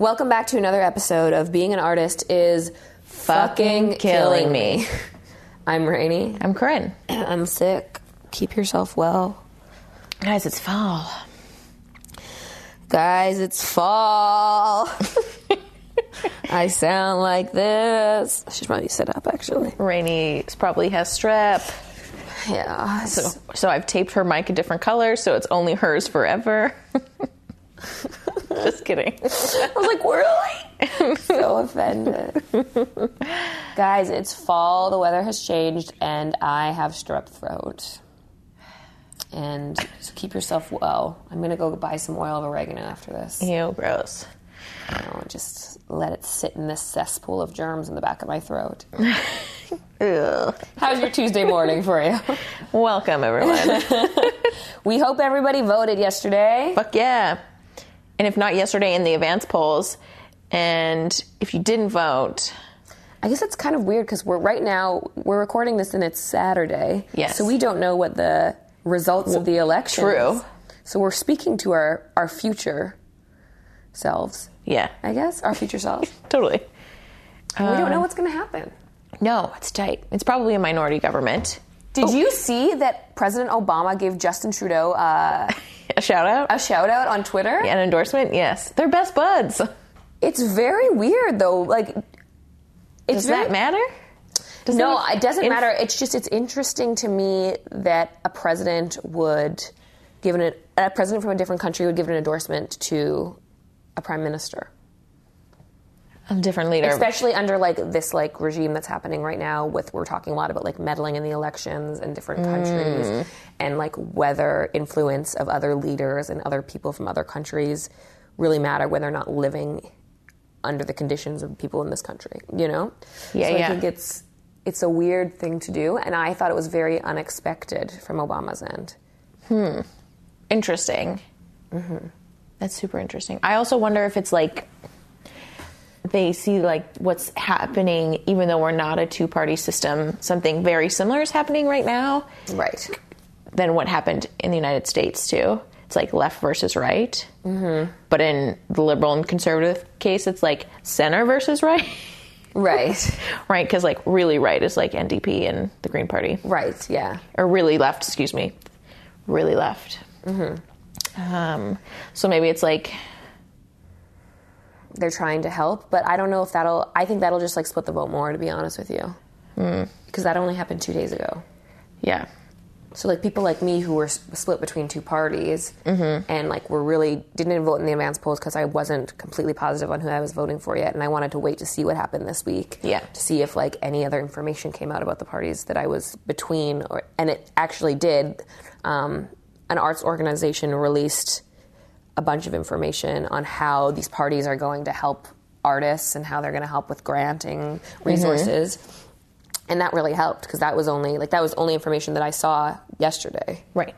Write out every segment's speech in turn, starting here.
Welcome back to another episode of Being an Artist is Fucking killing me. I'm Rainy. I'm Corinne. I'm sick. Keep yourself well. Guys, it's fall. Guys, it's fall. I sound like this. I should probably sit up actually. Rainy probably has strep. Yeah. So, so I've taped her mic a different color, so it's only hers forever. Just kidding. I was like, really? I'm so offended. Guys, it's fall. The weather has changed, and I have strep throat. And so keep yourself well. I'm gonna go buy some oil of oregano after this. Ew, gross. You know, just let it sit in this cesspool of germs in the back of my throat. How's your Tuesday morning for you? Welcome, everyone. We hope everybody voted yesterday. Fuck yeah. And if not yesterday in the advance polls, and if you didn't vote, I guess it's kind of weird because we're right now we're recording this and it's Saturday. Yes. So we don't know what the results of the election. true. is. So we're speaking to our our future selves. yeah, I guess our future selves. totally. we don't Um, know what's going to happen. No, it's tight. It's probably a minority government. Did you see that President Obama gave Justin Trudeau uh, A shout out? a shout out on Twitter? An endorsement? Yes. They're best buds. It's very weird though. Like, it's Does very, that matter? Does No, that- it doesn't inf- matter. It's just it's interesting to me that a president would give an a president from a different country would give an endorsement to a prime minister, A different leader. especially under like this like regime that's happening right now. With we're talking a lot about like meddling in the elections in different countries and like whether influence of other leaders and other people from other countries really matter when they're not living under the conditions of people in this country. You know? Yeah, so yeah. I think it's it's a weird thing to do, and I thought it was very unexpected from Obama's end. Hmm. Interesting. That's super interesting. I also wonder if it's like they see like what's happening, even though we're not a two party system, something very similar is happening right now Right. than what happened in the United States, too. It's like left versus right. Mm-hmm. But in the liberal and conservative case, it's like center versus right. Right. right? Because like really right is like NDP and the Green Party. right. Yeah. or really left, excuse me, really left. mm-hmm. Um, so maybe it's like, They're trying to help, but I don't know if that'll. I think that'll just like split the vote more, to be honest with you, because that only happened two days ago. yeah, So like people like me who were split between two parties and like were really didn't vote in the advance polls because I wasn't completely positive on who I was voting for yet, and I wanted to wait to see what happened this week. Yeah. To see if like any other information came out about the parties that I was between, or and it actually did. Um, an arts organization released a bunch of information on how these parties are going to help artists and how they're going to help with granting resources. And that really helped because that was only like that was only information that I saw yesterday. right.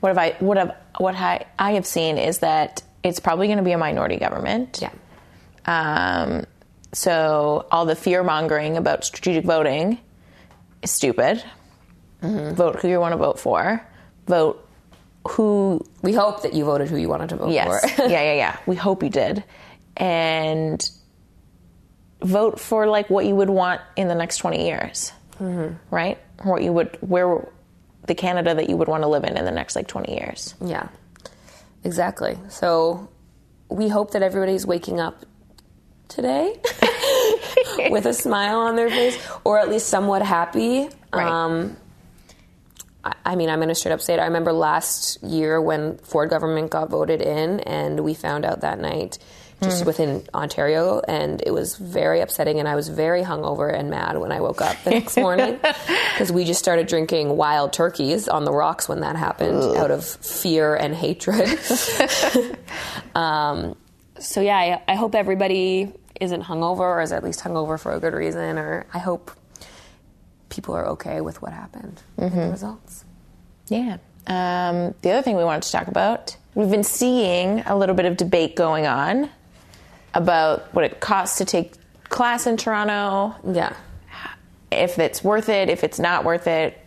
What have I? What have what I I have seen is that it's probably going to be a minority government. Yeah. Um, so all the fear mongering about strategic voting is stupid. Vote who you want to vote for. Vote who We hope that you voted who you wanted to vote Yes. for. yeah, yeah, yeah. We hope you did. And vote for like what you would want in the next 20 years. Mm-hmm. Right? What you would, where the Canada that you would want to live in in the next like 20 years. yeah. Exactly. So we hope that everybody's waking up today with a smile on their face or at least somewhat happy. Right. Um, I- mean, I'm going to straight up say it. I remember last year when Ford government got voted in, and we found out that night just within Ontario, and it was very upsetting. And I was very hungover and mad when I woke up the next morning because we just started drinking wild turkeys on the rocks when that happened out of fear and hatred. um, so yeah, I, I hope everybody isn't hungover, or is at least hungover for a good reason, or I hope people are okay with what happened and the results. Yeah. Um, the other thing we wanted to talk about, we've been seeing a little bit of debate going on about what it costs to take class in Toronto, Yeah. if it's worth it, if it's not worth it.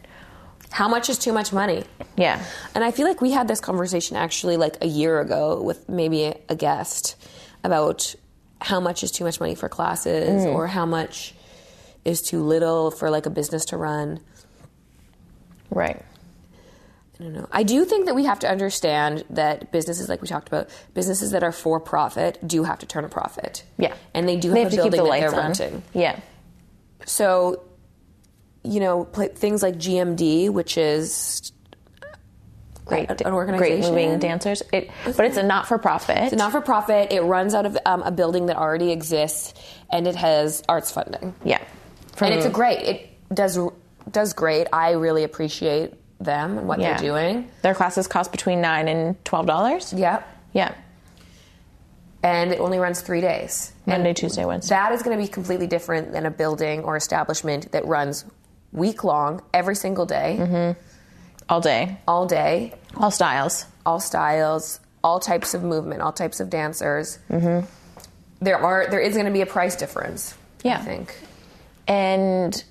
How much is too much money? Yeah. And I feel like we had this conversation actually like a year ago with maybe a guest about how much is too much money for classes or how much is too little for like a business to run. Right. I don't know. I do think that we have to understand that businesses, like we talked about, businesses that are for profit do have to turn a profit. Yeah. and they do They have, have a to keep building the that they're lights on. renting. Yeah. So, you know, things like GMD, which is Great. an Great organization. moving dancers. It, but it's a not for profit. It's a not for profit. It runs out of um, a building that already exists, and it has arts funding. Yeah. And it's a great. It does does great. I really appreciate them and what yeah. they're doing. Their classes cost between nine and twelve dollars. Yeah, Yeah. and it only runs three days. Monday, Tuesday, Wednesday. That is going to be completely different than a building or establishment that runs week long, every single day, Mm-hmm. All day. all day, All styles. all styles, all types of movement, all types of dancers. Mm-hmm. There are there is going to be a price difference. Yeah. I think. And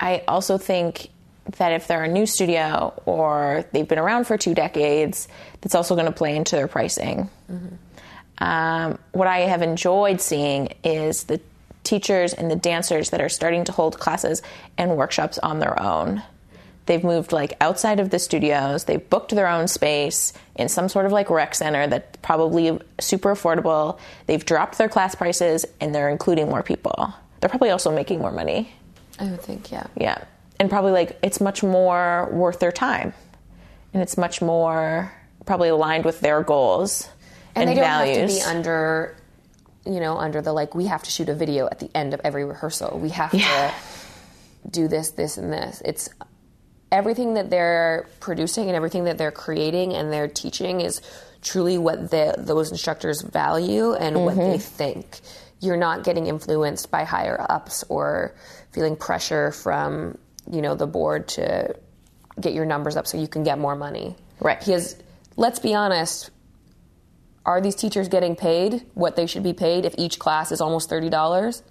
I also think that if they're a new studio or they've been around for two decades, that's also going to play into their pricing. Um, what I have enjoyed seeing is the teachers and the dancers that are starting to hold classes and workshops on their own. They've moved like outside of the studios. They've booked their own space in some sort of like rec center that's probably super affordable. They've dropped their class prices and they're including more people. They're probably also making more money. I would think, yeah. Yeah. And probably like it's much more worth their time. And it's much more probably aligned with their goals and, And, they don't values. have to be under, you know, under the like we have to shoot a video at the end of every rehearsal. We have Yeah. to do this, this, and this. It's everything that they're producing and everything that they're creating and they're teaching is truly what the, those instructors value and what Mm-hmm. they think. You're not getting influenced by higher ups or feeling pressure from, you know, the board to get your numbers up so you can get more money. Right. Because let's be honest, are these teachers getting paid what they should be paid if each class is almost $30?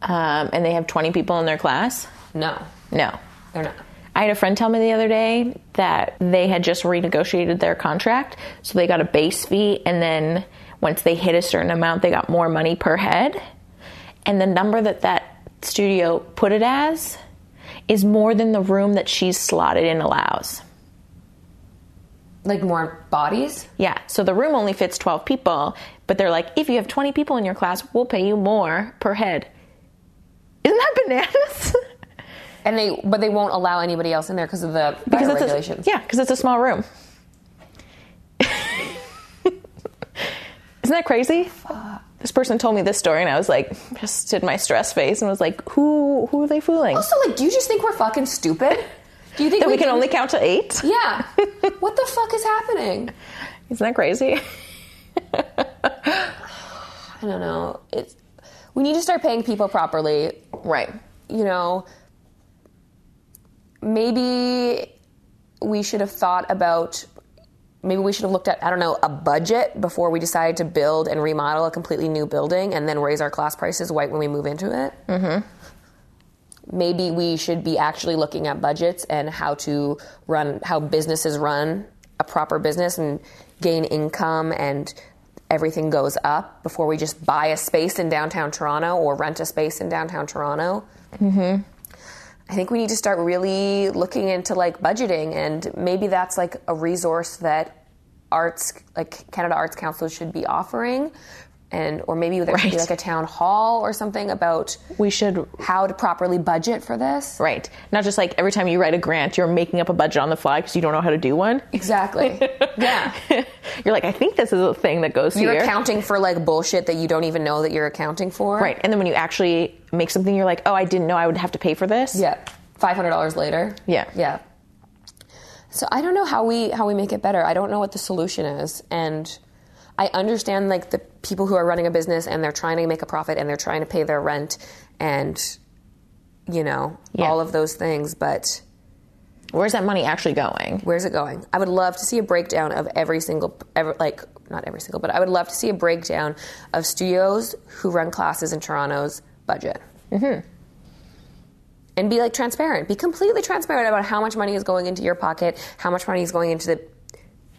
um, and they have 20 people in their class? No, No. they're not. I had a friend tell me the other day that they had just renegotiated their contract, so they got a base fee, and then once they hit a certain amount, they got more money per head. And the number that that studio put it as is more than the room that she's slotted in allows. Like more bodies? Yeah, so the room only fits 12 people, but they're like, if you have 20 people in your class, we'll pay you more per head. Isn't that bananas? And they, but they won't allow anybody else in there because of the because regulations. A, yeah, because it's a small room. Isn't that crazy? This person told me this story, and I was like, just did my stress face, and was like, who who are they fooling? Also, like, do you just think we're fucking stupid? Do you think that we can can- only count to eight? Yeah. what the fuck is happening? Isn't that crazy? I don't know. It's we need to start paying people properly. right. You know, maybe we should have thought about maybe we should have looked at I don't know a budget before we decided to build and remodel a completely new building and then raise our class prices right when we move into it. Mm-hmm. Maybe we should be actually looking at budgets and how to run how businesses run a proper business and gain income and everything goes up before we just buy a space in downtown Toronto or rent a space in downtown Toronto. I think we need to start really looking into like budgeting, and maybe that's like a resource that arts, like Canada Arts Council, should be offering, and or maybe there should be like a town hall or something about We should how to properly budget for this. right, not just like every time you write a grant, you're making up a budget on the fly because you don't know how to do one. Exactly. yeah. you're like, I think this is a thing that goes through. You're here. accounting for like bullshit that you don't even know that you're accounting for. Right. And then when you actually make something, you're like, oh, I didn't know I would have to pay for this. Yeah. Five hundred dollars later. Yeah. Yeah. So I don't know how we how we make it better. I don't know what the solution is, and I understand like the people who are running a business and they're trying to make a profit and they're trying to pay their rent and you know Yeah. all of those things, but Where's that money actually going? where's it going? I would love to see a breakdown of every single, ever, like not every single, but I would love to see a breakdown of studios who run classes in Toronto's budget. Mm-hmm. And be like transparent. Be completely transparent about how much money is going into your pocket, how much money is going into the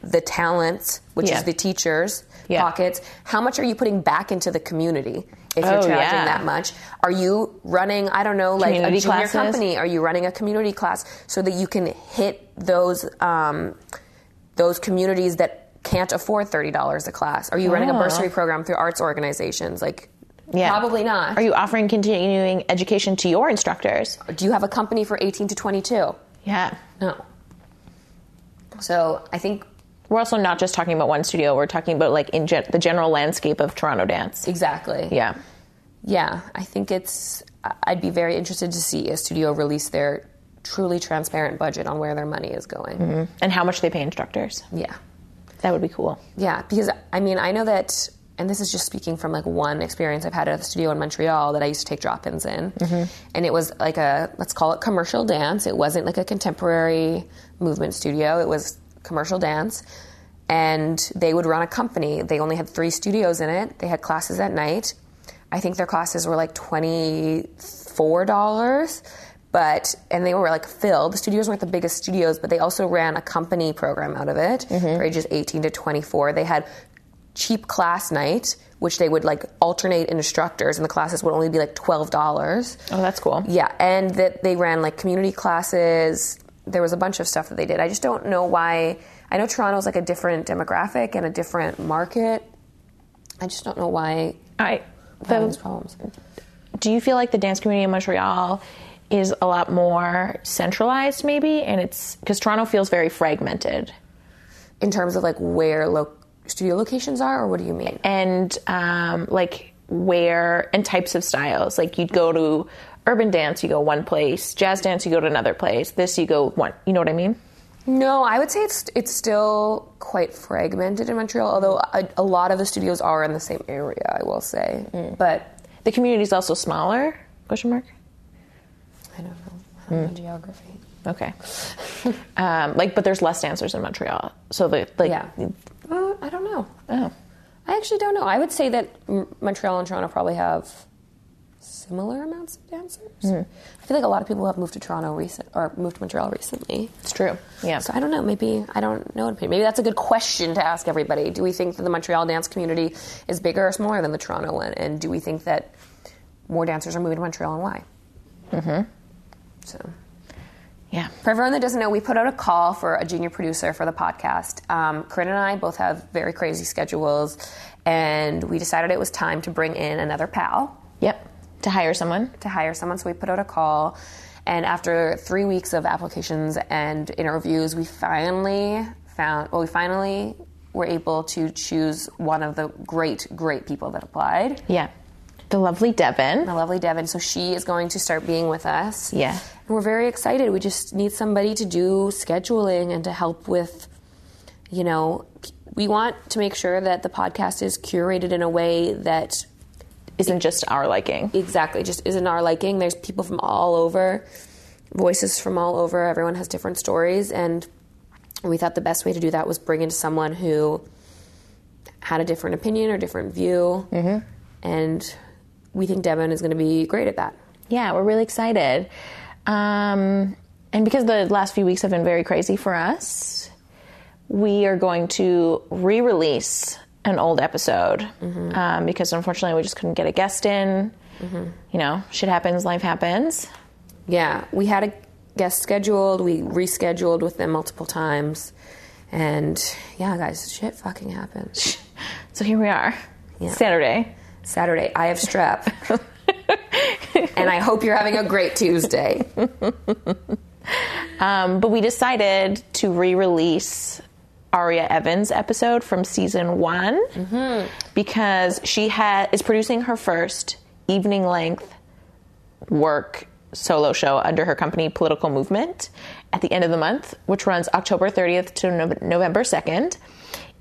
the talents, which Yeah. is the teachers' Yeah. pockets? How much are you putting back into the community if you're Oh, charging yeah. that much? Are you running, I don't know, like Community a junior classes? company? Are you running a community class so that you can hit those um, those communities that can't afford thirty dollars a class? Are you running a Oh. bursary program through arts organizations? Like, Yeah. probably not. Are you offering continuing education to your instructors? Do you have a company for eighteen to twenty two? Yeah. No. So I think We're also not just talking about one studio. We're talking about like in gen- the general landscape of Toronto dance. exactly. Yeah. Yeah, I think it's. I'd be very interested to see a studio release their truly transparent budget on where their money is going. Mm-hmm. And how much they pay instructors. Yeah. That would be cool. Yeah, because I mean, I know that, and this is just speaking from like one experience I've had at a studio in Montreal that I used to take drop ins in. Mm-hmm. And it was like a, let's call it commercial dance. It wasn't like a contemporary movement studio, it was commercial dance. And they would run a company. They only had three studios in it, they had classes at night. I think their classes were like $24 but and they were like filled. The studios weren't the biggest studios, but they also ran a company program out of it mm-hmm. for ages 18 to 24. They had cheap class night, which they would like alternate instructors, and the classes would only be like twelve dollars. Oh, that's cool. Yeah, and that they ran like community classes. There was a bunch of stuff that they did. I just don't know why. I know Toronto's like a different demographic and a different market. I just don't know why I. The, problems. do you feel like the dance community in Montreal is a lot more centralized, maybe? And it's because Toronto feels very fragmented. In terms of like where lo- studio locations are, or what do you mean? and um, like where and types of styles. Like you'd go to urban dance, you go one place. Jazz dance, you go to another place. This, you go one. You know what I mean? No, I would say it's it's still quite fragmented in Montreal. Although a, a lot of the studios are in the same area, I will say. But The community is also smaller. Question mark. I don't know. I geography. Okay. um, like, but there's less dancers in Montreal, so the like. Yeah. Uh, I don't know. Oh, I actually don't know. I would say that M- Montreal and Toronto probably have similar amounts of dancers. I feel like a lot of people have moved to Toronto recent or moved to Montreal recently. it's true. Yeah. So I don't know. Maybe I don't know. Maybe that's a good question to ask everybody. Do we think that the Montreal dance community is bigger or smaller than the Toronto one? And do we think that more dancers are moving to Montreal and why? Mm-hmm. So yeah. for everyone that doesn't know, we put out a call for a junior producer for the podcast. Um, Corinne and I both have very crazy schedules, and we decided it was time to bring in another pal Yep. To hire someone. to hire someone. So we put out a call, and after three weeks of applications and interviews, we finally found. Well, we finally were able to choose one of the great, great people that applied. Yeah. The lovely Devin. The lovely Devin. So she is going to start being with us. Yeah. And we're very excited. We just need somebody to do scheduling and to help with, you know, we want to make sure that the podcast is curated in a way that Isn't just our liking. exactly just isn't our liking. There's people from all over, voices from all over. Everyone has different stories. And we thought the best way to do that was bring in someone who had a different opinion or different view. Mm-hmm. And we think Devin is going to be great at that. Yeah, we're really excited. Um, and because the last few weeks have been very crazy for us, we are going to re release an old episode um, because unfortunately we just couldn't get a guest in. You know, shit happens, life happens. Yeah, we had a guest scheduled. We rescheduled with them multiple times, and yeah, guys, shit fucking happens. So here we are, Yeah. Saturday. Saturday, I have strep, and I hope you're having a great Tuesday. Um, but we decided to re release Aria Evans' episode from season one because she had is producing her first evening length work solo show under her company Political Movement at the end of the month, which runs October 30th to no- November 2nd.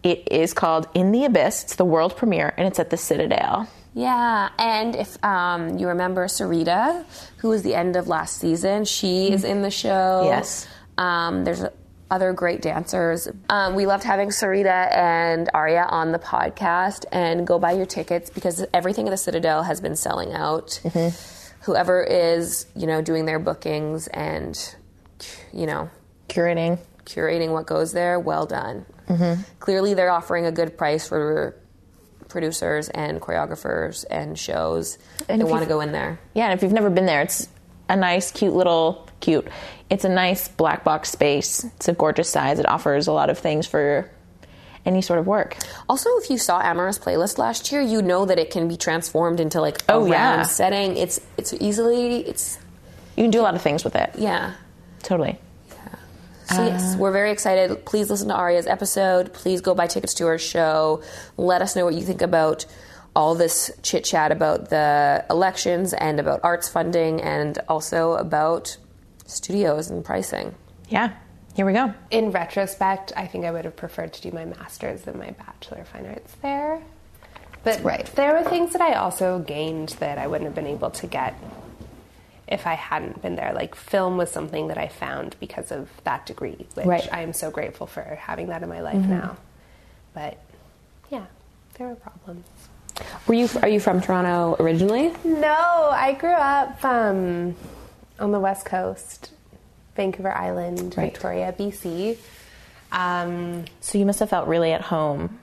It is called In the Abyss. It's the world premiere, and it's at the Citadel. Yeah, and if um, you remember Sarita, who was the end of last season, she is in the show. Yes. Um, there's other great dancers. Um, we loved having Sarita and Aria on the podcast, and go buy your tickets because everything at the Citadel has been selling out. Whoever is, you know, doing their bookings and, you know, Curating. curating what goes there, well done. Clearly, they're offering a good price for producers and choreographers and shows. And they want to go in there. Yeah, and if you've never been there, it's a nice, cute little cute. It's a nice black box space. It's a gorgeous size. It offers a lot of things for any sort of work. Also, if you saw Amara's playlist last year, you know that it can be transformed into like a Oh, round yeah. setting. It's it's easily it's You can do a lot of things with it. yeah. Totally. So yes, we're very excited. Please listen to Aria's episode. Please go buy tickets to her show. Let us know what you think about all this chit chat about the elections and about arts funding and also about studios and pricing. Yeah. Here we go. In retrospect, I think I would have preferred to do my master's than my bachelor of fine arts there. But Right. there were things that I also gained that I wouldn't have been able to get if I hadn't been there. Like film was something that I found because of that degree, which Right. I am so grateful for having that in my life now. But yeah, there were problems. Were you are you from Toronto originally? No, I grew up um, on the west coast, Vancouver Island, Right. Victoria, BC. Um, So you must have felt really at home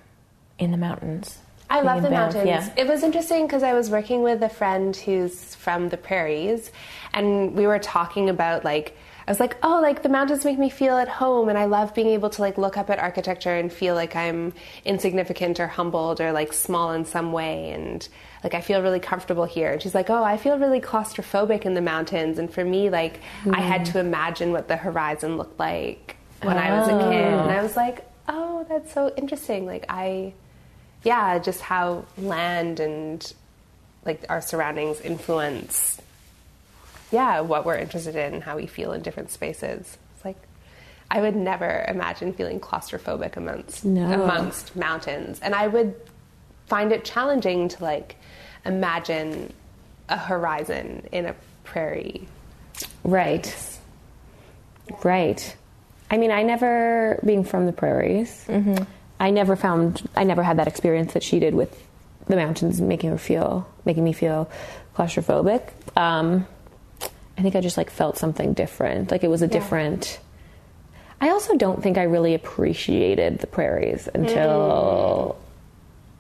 in the mountains. I love the Banff, mountains. Yeah. It was interesting because I was working with a friend who's from the prairies, and we were talking about like I was like, oh, like the mountains make me feel at home, and I love being able to like look up at architecture and feel like I'm insignificant or humbled or like small in some way, and like I feel really comfortable here. And she's like, oh, I feel really claustrophobic in the mountains, and for me, like I had hmm. to imagine what the horizon looked like when I was a kid, and I oh. was like, oh, that's so interesting. Like I yeah, just how land and like our surroundings influence, yeah, what we're interested in how we feel in different spaces. It's like I would never imagine feeling claustrophobic amongst No. amongst mountains, and I would find it challenging to like imagine a horizon in a prairie. Right. Right. I mean, I never, being from the prairies, I never found, I never had that experience that she did with the mountains making her feel, making me feel claustrophobic. Um, I think I just like felt something different. Like it was a different. I also don't think I really appreciated the prairies until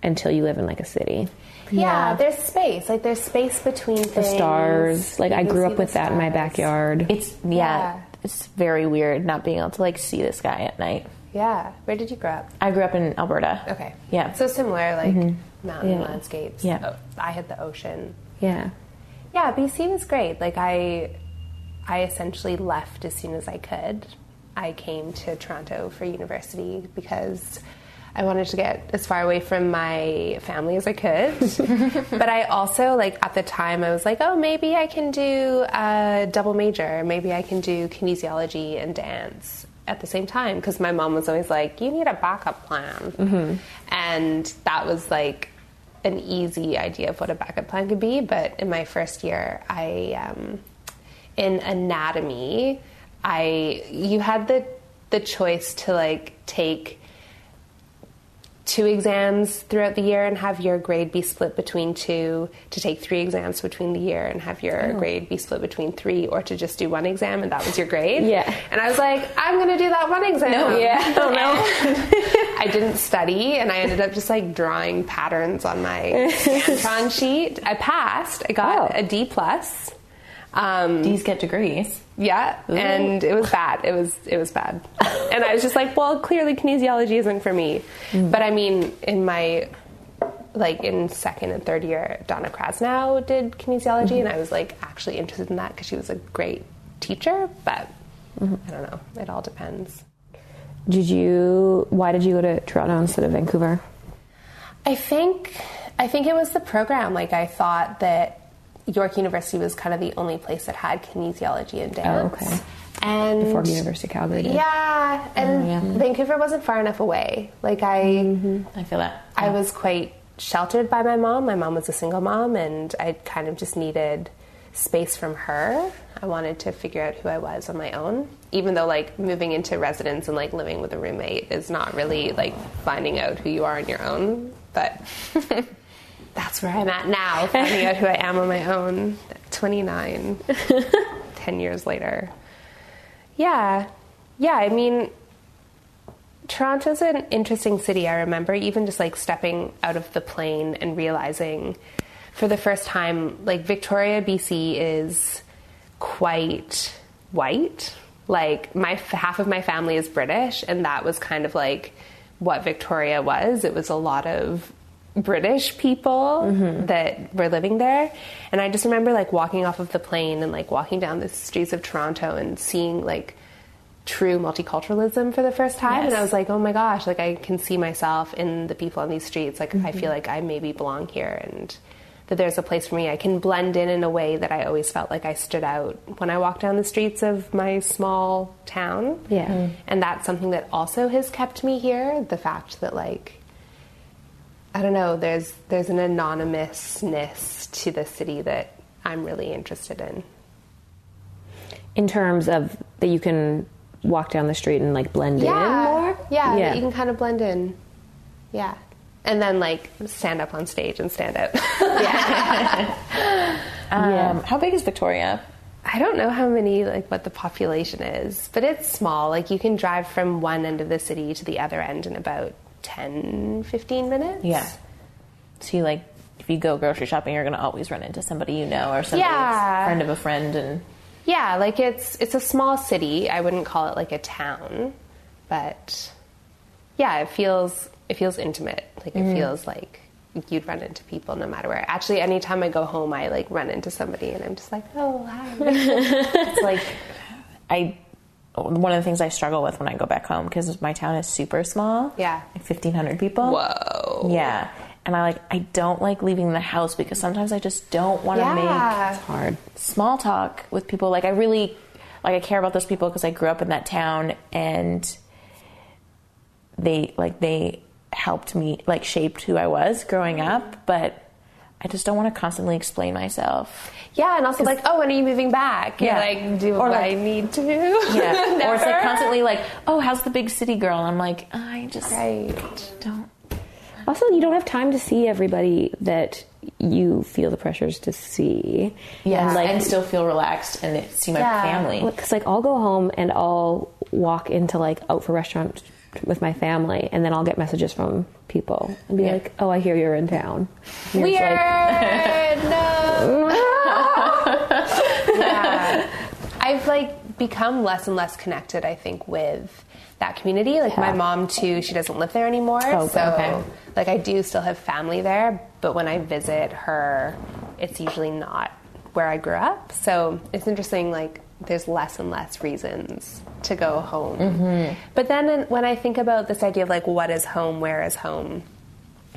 until you live in like a city. Yeah, there's space. Like there's space between The things. stars, like You I grew up the with that in my backyard. It's yeah, Yeah. It's very weird not being able to like see the sky at night. Yeah. Where did you grow up? I grew up in Alberta. Okay. Yeah. So similar, like mm-hmm. mountain Yeah. landscapes. Yeah. Oh, I had the ocean. yeah. Yeah, BC was great. Like I, I essentially left as soon as I could. I came to Toronto for university because I wanted to get as far away from my family as I could. but I also like at the time I was like, oh, maybe I can do a double major. Maybe I can do kinesiology and dance at the same time because my mom was always like, you need a backup plan, and that was like an easy idea of what a backup plan could be. But in my first year, I um, in anatomy, I you had the the choice to like take two exams throughout the year and have your grade be split between two, to take three exams between the year and have your oh. grade be split between three, or to just do one exam and that was your grade. Yeah. And I was like, I'm gonna do that one exam. No, yeah. Oh, no. I didn't study and I ended up just like drawing patterns on my Scantron sheet. I passed. I got Oh. a D plus. Um, These get degrees. yeah, and it was bad. It was it was bad, and I was just like, well, clearly kinesiology isn't for me. Mm. But I mean, in my like in second and third year, Donna Krasnow did kinesiology, mm-hmm. and I was like actually interested in that because she was a great teacher. But mm-hmm. I don't know. It all depends. Did you? Why did you go to Toronto instead of Vancouver? I think I think it was the program. Like I thought that York University was kind of the only place that had kinesiology and dance. Oh, okay. And Before University of Calgary did. Yeah, and oh, Vancouver wasn't far enough away. Like I, mm-hmm. I feel that. I was quite sheltered by my mom. My mom was a single mom, and I kind of just needed space from her. I wanted to figure out who I was on my own, even though like moving into residence and like living with a roommate is not really like finding out who you are on your own. But that's where I'm at now, finding out who I am on my own. 29, 10 years later. Yeah, yeah. I mean, Toronto's an interesting city. I remember even just like stepping out of the plane and realizing for the first time, like Victoria, BC is quite white. Like my half of my family is British, and that was kind of like what Victoria was. It was a lot of British people Mm-hmm. that were living there. And I just remember like walking off of the plane and like walking down the streets of Toronto and seeing like true multiculturalism for the first time. And I was like, oh my gosh, like I can see myself in the people on these streets. Like I feel like I maybe belong here and that there's a place for me. I can blend in in a way that I always felt like I stood out when I walked down the streets of my small town. Yeah. Mm. And that's something that also has kept me here. The fact that like I don't know, there's there's an anonymousness to the city that I'm really interested in. In terms of that you can walk down the street and like blend in more? Yeah, Yeah. you can kind of blend in. Yeah. And then like stand up on stage and stand out. Um, How big is Victoria? I don't know how many like what the population is, but it's small. Like you can drive from one end of the city to the other end in about 10 15 minutes. Yeah. So you like, if you go grocery shopping, you're going to always run into somebody you know or somebody Yeah. friend of a friend, and Yeah, like it's it's a small city. I wouldn't call it like a town, but yeah, it feels it feels intimate. Like it mm-hmm. feels like you'd run into people no matter where. Actually, anytime I go home, I like run into somebody and I'm just like, oh hi. it's like I. One of the things I struggle with when I go back home because my town is super small. Yeah. like fifteen hundred people. Whoa. Yeah, and I like I don't like leaving the house because sometimes I just don't want to make Yeah. Hard. small talk with people. Like I really, like I care about those people because I grew up in that town and they like they helped me like shaped who I was growing up. But I just don't want to constantly explain myself. Yeah, and also like, oh, when are you moving back? You're Yeah. like, do Or, I need to? Yeah, or it's like constantly like, oh, how's the big city girl? And I'm like, I just Right. don't. Also, you don't have time to see everybody that you feel the pressures to see. Yeah, And, like, and still feel relaxed and see my Yeah. family. Because like I'll go home and I'll walk into like out for restaurant with my family, and then I'll get messages from people and be Yeah. like, "Oh, I hear you're in town." And Weird. like, no. yeah. I've like become less and less connected, I think, with that community. Like my mom too, she doesn't live there anymore. Oh, so okay. like I do still have family there, but when I visit her, it's usually not where I grew up. So it's interesting like there's less and less reasons to go home. Mm-hmm. But then when I think about this idea of like what is home, where is home,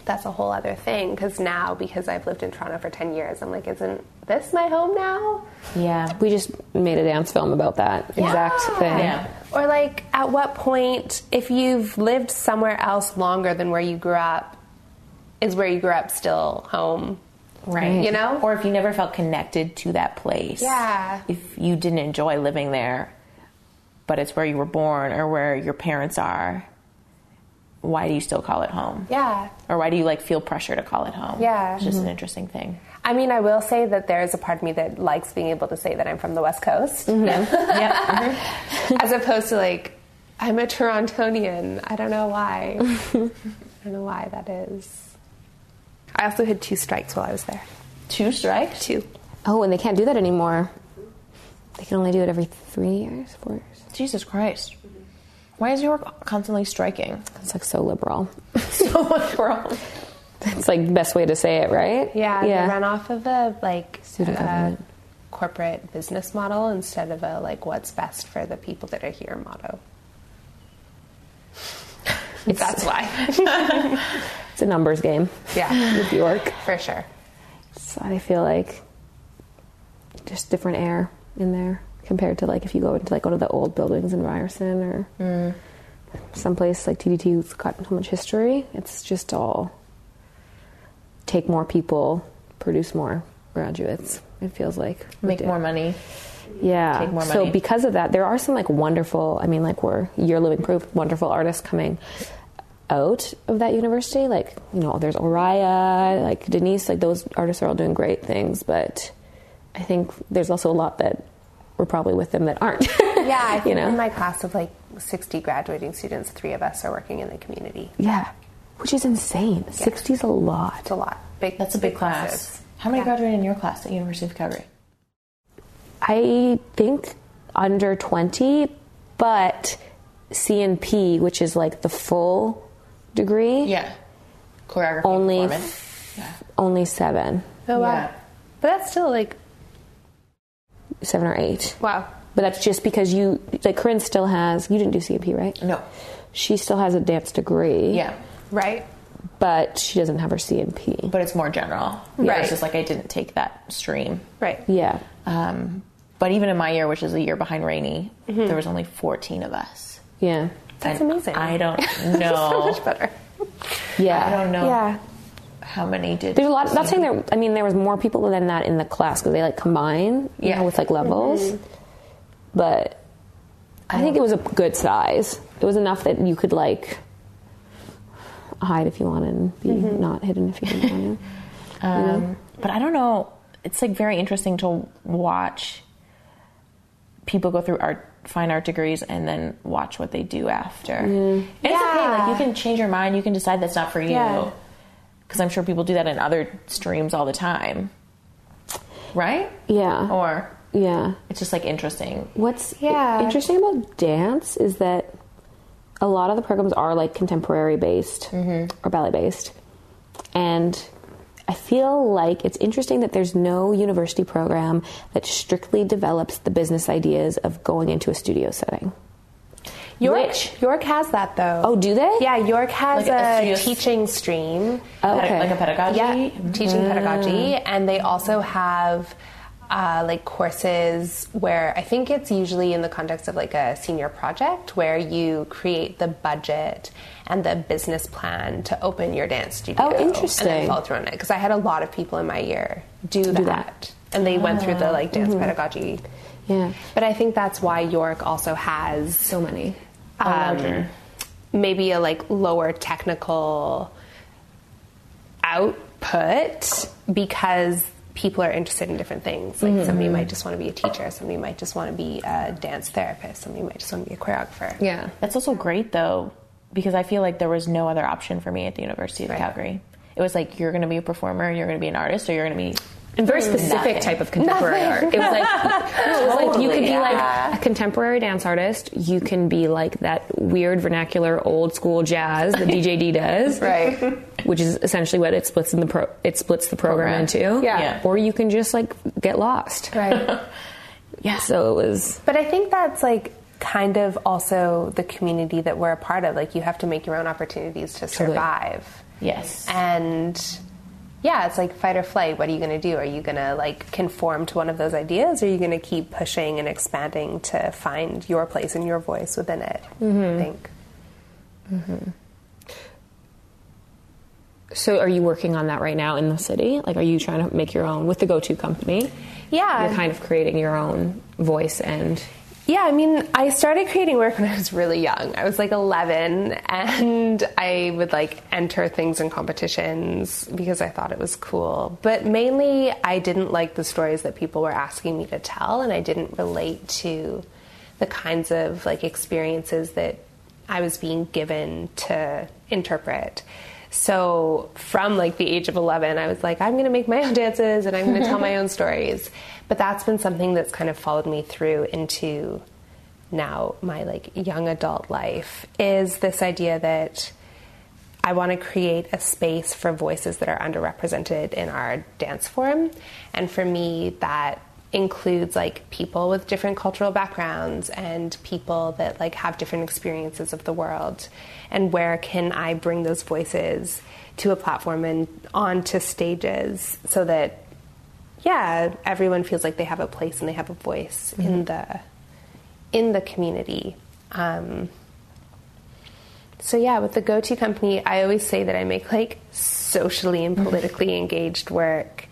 that's a whole other thing because now because I've lived in Toronto for 10 years I'm like isn't this my home now yeah, we just made a dance film about that exact thing. Yeah. or like at what point if you've lived somewhere else longer than where you grew up is where you grew up still home right. you know or if you never felt connected to that place. Yeah. If you didn't enjoy living there, but it's where you were born or where your parents are, why do you still call it home? yeah Or why do you like feel pressure to call it home? Yeah. It's just an mm-hmm. interesting thing. I mean I will say that there is a part of me that likes being able to say that I'm from the west coast mm-hmm. yeah. Mm-hmm. as opposed to like I'm a Torontonian I don't know why I don't know why that is I also had two strikes while I was there Two strikes? two Oh, and they can't do that anymore. They can only do it every three years, four years. Jesus Christ. Why is New York constantly striking? It's like so liberal. so much wrong. It's like the best way to say it, right? Yeah, Yeah. they run off of a like Student uh, government. corporate business model instead of a like what's best for the people that are here motto. That's why. It's a numbers game. yeah, New York. for sure. So I feel like just different air in there compared to like if you go into like one of the old buildings in Ryerson or mm. someplace like TDT who's got so much history. It's just all take more people, produce more graduates. It feels like Make more money. Yeah. Take more So because of that, there are some like wonderful. I mean, like we're you're living proof. Wonderful artists coming out of that university. Like you know, there's Oriah, like Denise. Like those artists are all doing great things. But I think there's also a lot that we're probably with them that aren't. Yeah, I think you know. in my class of like 60 graduating students, three of us are working in the community. Yeah, which is insane. 60 is a lot. It's a lot. Big. That's a big class. classes. How many Yeah. graduated in your class at University of Calgary? I think under 20, but CNP, which is like the full degree, Yeah. Choreography. Only performance. only seven, Oh wow. Yeah. But that's still like seven or eight. wow. But that's just because you, like, Corinne still has, you didn't do CNP, right? No. She still has a dance degree. Yeah. Right. But she doesn't have her CNP. But it's more general. Yeah, Right. It's just like I didn't take that stream. Right. Yeah. Um, but even in my year, which is a year behind Rainy, there was only 14 of us. Yeah. That's And amazing. I don't so know. much better. Yeah. I don't know Yeah. how many did. There's a lot. Not saying there. I mean, there was more people than that in the class because they like combine, you Yeah. know, with like levels. But I think it was a good size. It was enough that you could like hide if you wanted and be not hidden if you didn't want to. Um, But I don't know. It's like very interesting to watch people go through art, fine art degrees, and then watch what they do after. Mm. And it's okay. Like you can change your mind. You can decide that's not for you. Yeah. Because I'm sure people do that in other streams all the time. Right? Yeah. Or Yeah. it's just like interesting. What's Yeah. interesting about dance is that a lot of the programs are like contemporary based mm-hmm. or ballet based. And I feel like it's interesting that there's no university program that strictly develops the business ideas of going into a studio setting. York, Which- York has that though. Oh, do they? Yeah, York has Like a a, teaching stream. Oh, okay. Like a pedagogy. Yeah, teaching pedagogy, and they also have uh, like courses where I think it's usually in the context of like a senior project where you create the budget and the business plan to open your dance studio. Oh, interesting. And interesting. then follow through on it because I had a lot of people in my year do that, that. and they went through the ah, like dance mm-hmm. pedagogy. Yeah. But I think that's why York also has So many. um, maybe a like lower technical output because people are interested in different things. Like mm-hmm. somebody might just want to be a teacher, somebody might just want to be a dance therapist, somebody might just want to be a choreographer. Yeah. That's also great though, because I feel like there was no other option for me at the University of Right. Calgary. It was like you're going to be a performer, you're going to be an artist, or you're going to be And very specific Nothing. type of contemporary art. It was like, no, it was like you could be Totally, like a contemporary dance artist. You can be like that weird vernacular old school jazz that DJD does, Right. Which is essentially what it splits in the pro. It splits the program, Program. into. Yeah. Yeah. Or you can just like get lost. Right. yeah. So it was. But I think that's like kind of also the community that we're a part of. Like you have to make your own opportunities to survive. Yes. And yeah, it's like fight or flight. What are you going to do? Are you going to like conform to one of those ideas or are you going to keep pushing and expanding to find your place and your voice within it? Mm-hmm. I think. Mm-hmm. So are you working on that right now in the city? Like, are you trying to make your own with the go-to company? Yeah. You're kind of creating your own voice and. Yeah, I mean, I started creating work when I was really young. I was like 11 and I would like enter things in competitions because I thought it was cool. But mainly, I didn't like the stories that people were asking me to tell and I didn't relate to the kinds of like experiences that I was being given to interpret. So from like the age of 11, I was like, I'm going to make my own dances and I'm going to tell my own stories. But that's been something that's kind of followed me through into now my like young adult life is this idea that I want to create a space for voices that are underrepresented in our dance form. And for me, that includes like people with different cultural backgrounds and people that like have different experiences of the world. And where can I bring those voices to a platform and onto stages so that yeah, everyone feels like they have a place and they have a voice in the in the community. Um, so yeah, with the go-to company, I always say that I make like socially and politically engaged work,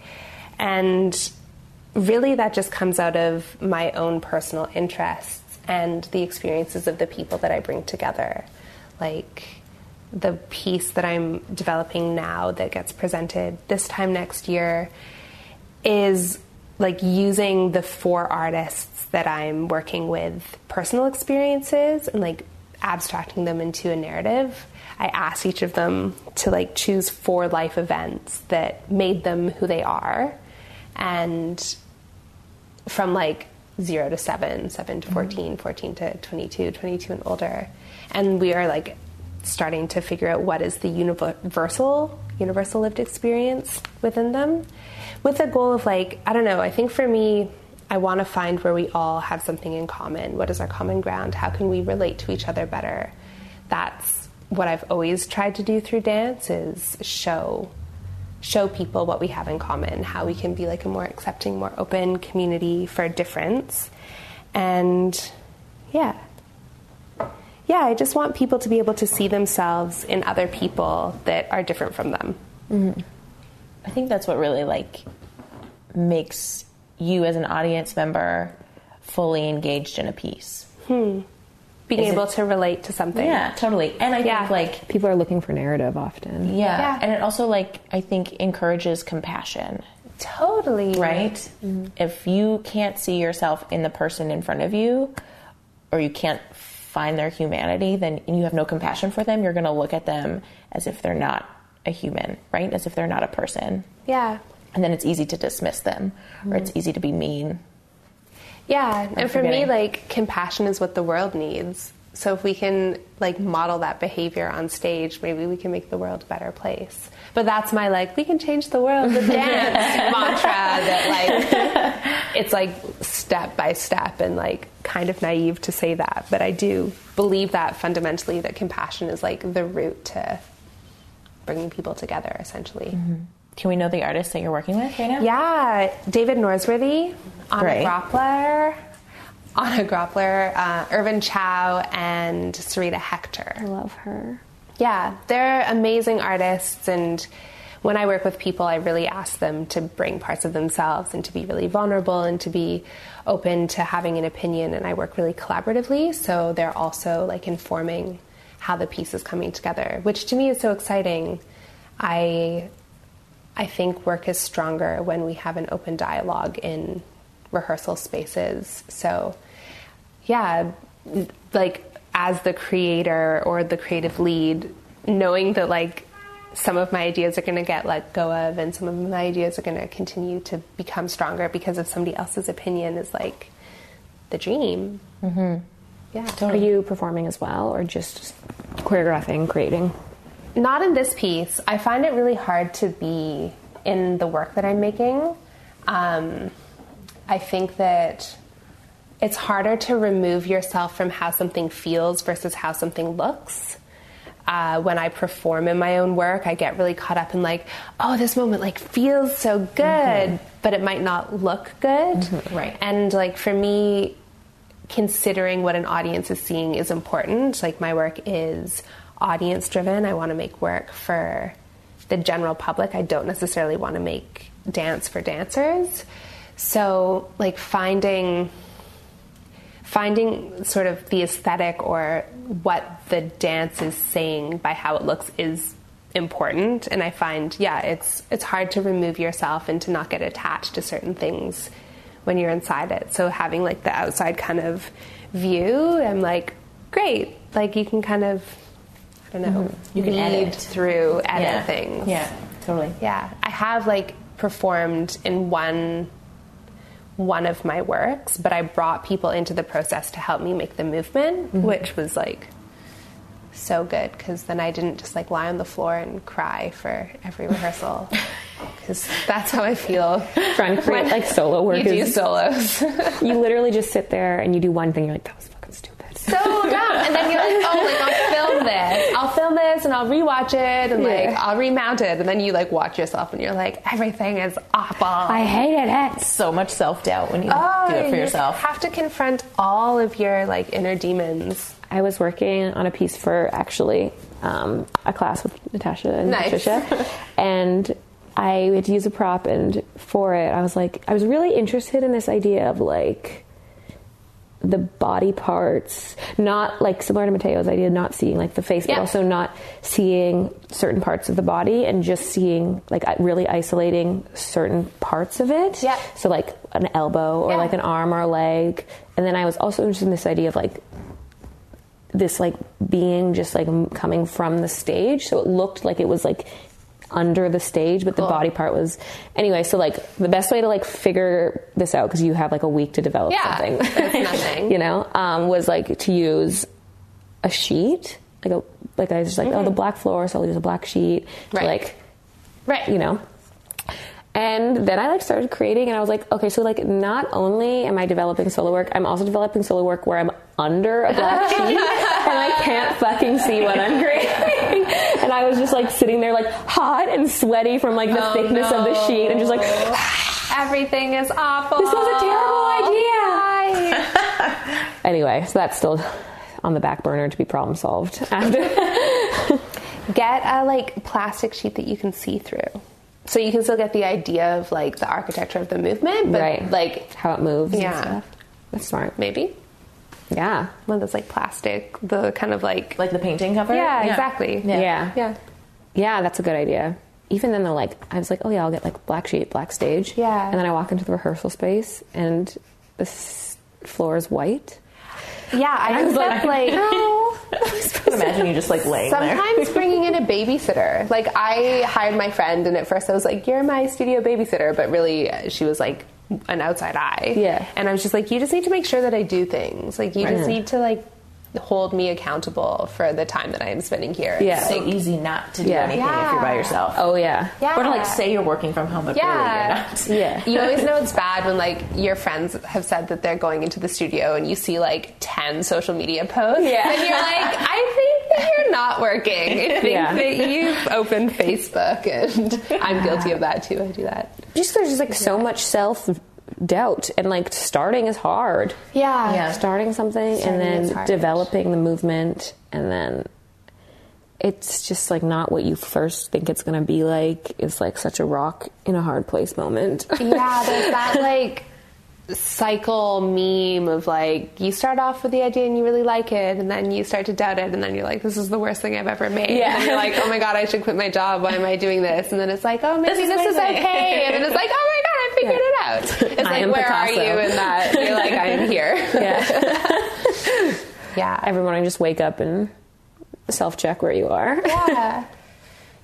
and really that just comes out of my own personal interests and the experiences of the people that I bring together, like the piece that I'm developing now that gets presented this time next year is like using the four artists that I'm working with personal experiences and like abstracting them into a narrative, I asked each of them to like choose four life events that made them who they are. And from like zero to seven, seven to 14, 14 to 22, 22 and older. And we are like starting to figure out what is the universal, universal lived experience within them with the goal of like, I don't know, I think for me, I want to find where we all have something in common. What is our common ground? How can we relate to each other better? That's what I've always tried to do through dance is show show people what we have in common, how we can be like a more accepting, more open community for difference. And yeah. Yeah, I just want people to be able to see themselves in other people that are different from them. Mm-hmm. I think that's what really like makes you as an audience member fully engaged in a piece. Hmm. Being Is able it- to relate to something. Yeah, totally. And I Yeah. think like People are looking for narrative often. yeah. Yeah. and it also like I think encourages compassion, Totally. right? If you can't see yourself in the person in front of you or you can't find their humanity, then and you have no compassion for them, you're going to look at them as if they're not a human, right? As if they're not a person. Yeah. And then it's easy to dismiss them or it's easy to be mean. Yeah, and for me, like compassion is what the world needs. So if we can like model that behavior on stage, maybe we can make the world a better place. But that's my like we can change the world with dance mantra that like it's like step by step and like kind of naive to say that, but I do believe that fundamentally that compassion is like the route to bringing people together essentially. Can we know the artists that you're working with right now? Yeah, David Norsworthy, Anna Great. Groppler, Anna Groppler, uh, Irvin Chow, and Sarita Hector. I love her. Yeah, they're amazing artists, and when I work with people, I really ask them to bring parts of themselves and to be really vulnerable and to be open to having an opinion. And I work really collaboratively, so they're also like informing how the piece is coming together, which to me is so exciting. I I think work is stronger when we have an open dialogue in rehearsal spaces. So, yeah, like as the creator or the creative lead, knowing that like some of my ideas are going to get let go of and some of my ideas are going to continue to become stronger because of somebody else's opinion is like the dream. Mm-hmm. Yeah. Are you performing as well, or just choreographing, creating? Not in this piece. I find it really hard to be in the work that I'm making. Um, I think that it's harder to remove yourself from how something feels versus how something looks. Uh, when I perform in my own work, I get really caught up in like, oh, this moment like feels so good, but it might not look good. Right. And like for me, considering what an audience is seeing is important. Like my work is audience driven. I want to make work for the general public. I don't necessarily want to make dance for dancers. So like finding finding sort of the aesthetic or what the dance is saying by how it looks is important and i find yeah it's it's hard to remove yourself and to not get attached to certain things when you're inside it so having like the outside kind of view i'm like great like you can kind of i don't know mm-hmm. You can edit. through edit yeah. things Yeah, totally. yeah, I have like performed in one one of my works, but I brought people into the process to help me make the movement, mm-hmm. which was like so good because then I didn't just like lie on the floor and cry for every rehearsal because that's how I feel. Trying to create like solo work. You do is- solos. you literally just sit there and you do one thing. You're like, that was stupid. So dumb. And then you're like, oh, like I'll film this. I'll film this and I'll rewatch it and like I'll remount it. And then you like watch yourself and you're like, everything is awful. I hated it. So much self doubt when you Oh, do it for you yourself. You have to confront all of your like inner demons. I was working on a piece for actually um, a class with Natasha and Nice. Patricia, and I had to use a prop. And for it, I was like, I was really interested in this idea of like the body parts, not like similar to Mateo's idea, not seeing like the face, but also not seeing certain parts of the body and just seeing like really isolating certain parts of it. Yeah. So like an elbow or Yeah. like an arm or a leg. And then I was also interested in this idea of like this like being just like coming from the stage, so it looked like it was like under the stage, but the body part was anyway. So like the best way to like figure this out because you have like a week to develop Yeah, something. nothing. you know, um, was like to use a sheet, like a like I was just like, oh, the black floor, so I'll use a black sheet, to, Right. like Right. you know. And then I like started creating, and I was like, okay, so like not only am I developing solo work, I'm also developing solo work where I'm under a black sheet and I can't fucking see what I'm creating. and I was just like sitting there like hot and sweaty from like the Oh, thickness of the sheet, and just like Everything is awful. this was a terrible idea. Why? Anyway, so that's still on the back burner to be problem solved after. get a like plastic sheet that you can see through. So you can still get the idea of like the architecture of the movement, but right. like how it moves Yeah. and stuff. That's smart. maybe Yeah. one of those like plastic, the kind of like Like the painting cover? yeah, exactly. Yeah. Yeah. Yeah. Yeah, that's a good idea. Even then, though, like I was like, oh yeah, I'll get like black sheet, black stage. Yeah. And then I walk into the rehearsal space, and the s- floor is white. Yeah, I, I was like, like I can imagine you just like laying there. sometimes bringing in a babysitter. Like I hired my friend, and at first I was like, "You're my studio babysitter," but really uh, she was like an outside eye. Yeah. and I was just like, "You just need to make sure that I do things. Like you just need to like hold me accountable for the time that I am spending here." Yeah. It's so easy not to do Yeah. anything if you're by yourself. Oh yeah. Yeah. Or to like say you're working from home, but Yeah. really you're not. Yeah. You always know it's bad when like your friends have said that they're going into the studio and you see like 10 social media posts. Yeah. And you're like, I think that you're not working. I think Yeah. that you've opened Facebook and I'm guilty of that too. I do that. Just there's just like so much self doubt, and like starting is hard. Yeah. Yeah. Starting something Starting and then developing the movement, and then it's just like not what you first think it's gonna be like. It's like such a rock in a hard place moment. Yeah, there's that like cycle meme of like you start off with the idea and you really like it and then you start to doubt it and then you're like this is the worst thing I've ever made Yeah. and you're like oh my god I should quit my job why am I doing this and then it's like oh maybe This this, is is, amazing. okay and then it's like oh my god I figured it out it's I like where Picasso. are you in that you're like I am here yeah. yeah Every morning, just wake up and self check where you are. yeah.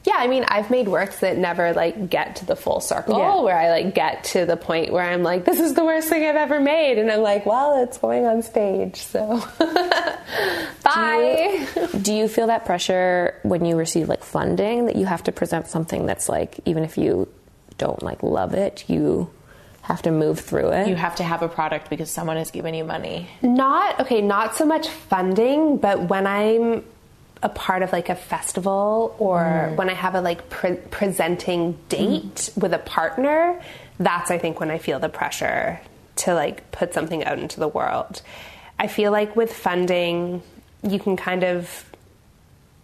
Yeah, I mean, I've made works that never like get to the full circle, Yeah. where I like get to the point where I'm like, this is the worst thing I've ever made, and I'm like, well, it's going on stage, so bye. Do you feel that pressure when you receive like funding that you have to present something that's like even if you don't like love it, you have to move through it? You have to have a product because someone has given you money. Not okay, not so much funding, but when I'm a part of like a festival or mm. when I have a like pre- presenting date mm. with a partner, that's I think when I feel the pressure to like put something out into the world. I feel like with funding, you can kind of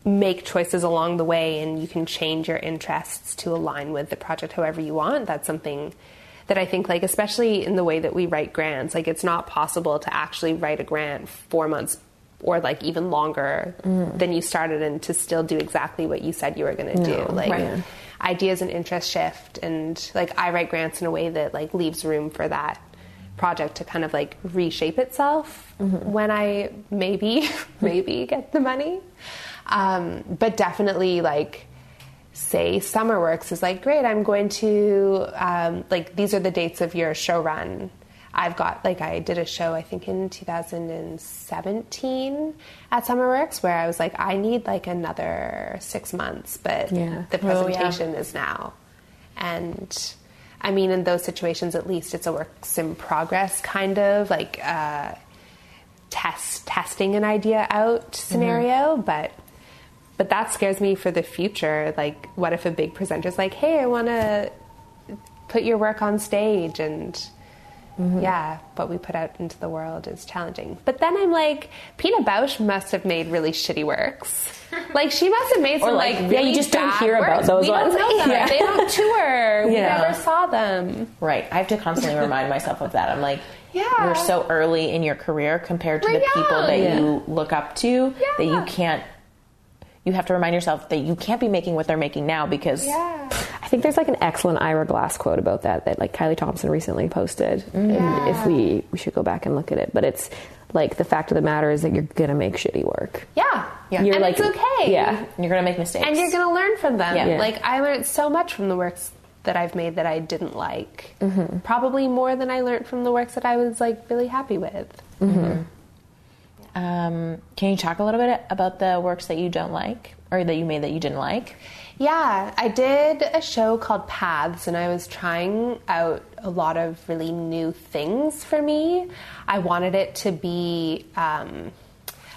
make choices along the way and you can change your interests to align with the project however you want. That's something that I think like especially in the way that we write grants, like it's not possible to actually write a grant 4 months or like even longer mm. than you started and to still do exactly what you said you were going to do. Like right. ideas and interests shift and like I write grants in a way that like leaves room for that project to kind of like reshape itself mm-hmm. when I maybe maybe get the money. Um, but definitely like say SummerWorks is like great. I'm going to um, like these are the dates of your show run. I've got like I did a show I think in 2017 at SummerWorks where I was like I need like another six months, but Yeah. the Oh, yeah. presentation is now, and I mean in those situations at least it's a works in progress kind of like uh, test testing an idea out scenario, but but that scares me for the future. Like, what if a big presenter's like, "Hey, I want to put your work on stage," and mm-hmm. yeah, what we put out into the world is challenging. But then I'm like, Pina Bausch must have made really shitty works. Like, she must have made some like, like, yeah, really you just don't hear about works. those we ones. don't know them. Yeah. They don't tour. We never saw them. Right. I have to constantly remind myself of that. I'm like, Yeah. you're so early in your career compared to We're the people that young. you look up to that you can't. You have to remind yourself that you can't be making what they're making now because Yeah. I think there's like an excellent Ira Glass quote about that that like Kylie Thompson recently posted. And if we we should go back and look at it, but it's like the fact of the matter is that you're gonna make shitty work. Yeah, Yeah. You're and like, it's okay. Yeah, You're gonna make mistakes. and you're gonna learn from them. Yeah. Yeah. Like I learned so much from the works that I've made that I didn't like. Mm-hmm. Probably more than I learned from the works that I was like really happy with. Um, can you talk a little bit about the works that you don't like or that you made that you didn't like? Yeah, I did a show called Paths, and I was trying out a lot of really new things for me. I wanted it to be, um,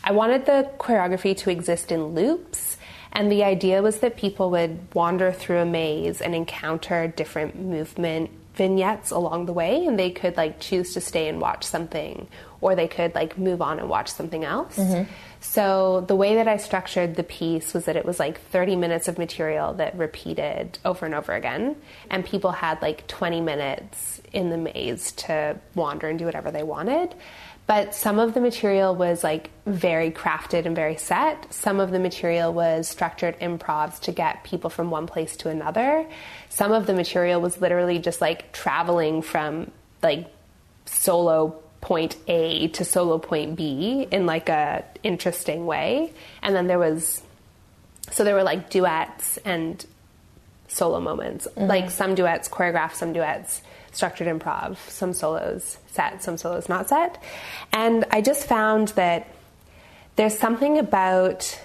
I wanted the choreography to exist in loops, and the idea was that people would wander through a maze and encounter different movement vignettes along the way, and they could like choose to stay and watch something, or they could like move on and watch something else. Mm-hmm. So the way that I structured the piece was that it was like 30 minutes of material that repeated over and over again, and people had like 20 minutes in the maze to wander and do whatever they wanted. But some of the material was like very crafted and very set. Some of the material was structured improvs to get people from one place to another. Some of the material was literally just like traveling from like solo point A to solo point B in like a interesting way. And then there was so there were like duets and solo moments. Mm-hmm. Like some duets choreographed, some duets structured improv, some solos set, some solos not set. And I just found that there's something about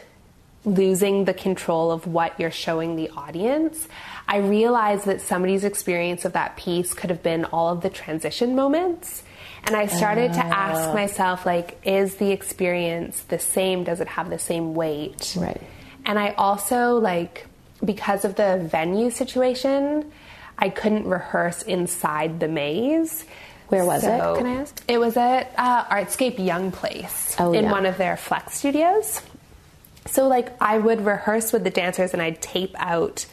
losing the control of what you're showing the audience. I realized that somebody's experience of that piece could have been all of the transition moments. And I started to ask myself, like, is the experience the same? Does it have the same weight? Right. And I also, like, because of the venue situation, I couldn't rehearse inside the maze. Where was it, can I ask? It was at uh, Artscape Young Place Oh, in yeah. one of their flex studios. So, like, I would rehearse with the dancers and I'd tape out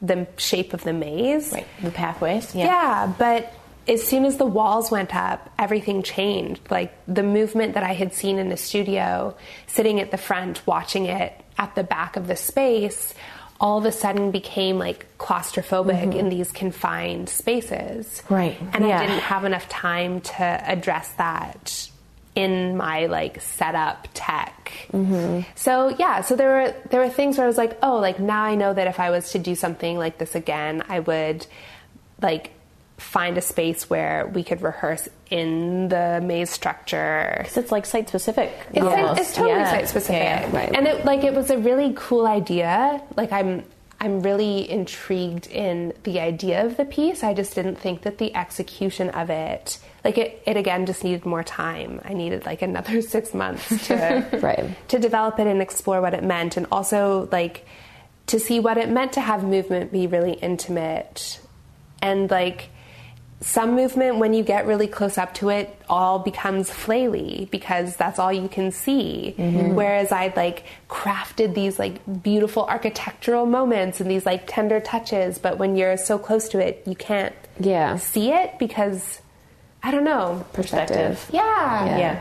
the shape of the maze. Right, the pathways. Yeah. but as soon as the walls went up, everything changed. Like the movement that I had seen in the studio, sitting at the front, watching it at the back of the space, all of a sudden became like claustrophobic mm-hmm. in these confined spaces. Right, And yeah. I didn't have enough time to address that in my like setup tech. Mm-hmm. So yeah, so there were there were things where I was like, oh, like now I know that if I was to do something like this again, I would like find a space where we could rehearse in the maze structure. Because it's like site specific. It's, almost. it's totally Yeah. site specific, Yeah, yeah. Right. and it like it was a really cool idea. Like I'm I'm really intrigued in the idea of the piece. I just didn't think that the execution of it, like it, it again, just needed more time. I needed like another six months to Right. to develop it and explore what it meant, and also like to see what it meant to have movement be really intimate and like some movement when you get really close up to it all becomes flaily because that's all you can see mm-hmm. whereas i'd like crafted these like beautiful architectural moments and these like tender touches but when you're so close to it you can't Yeah. see it because i don't know Perspective. yeah Yeah. Yeah.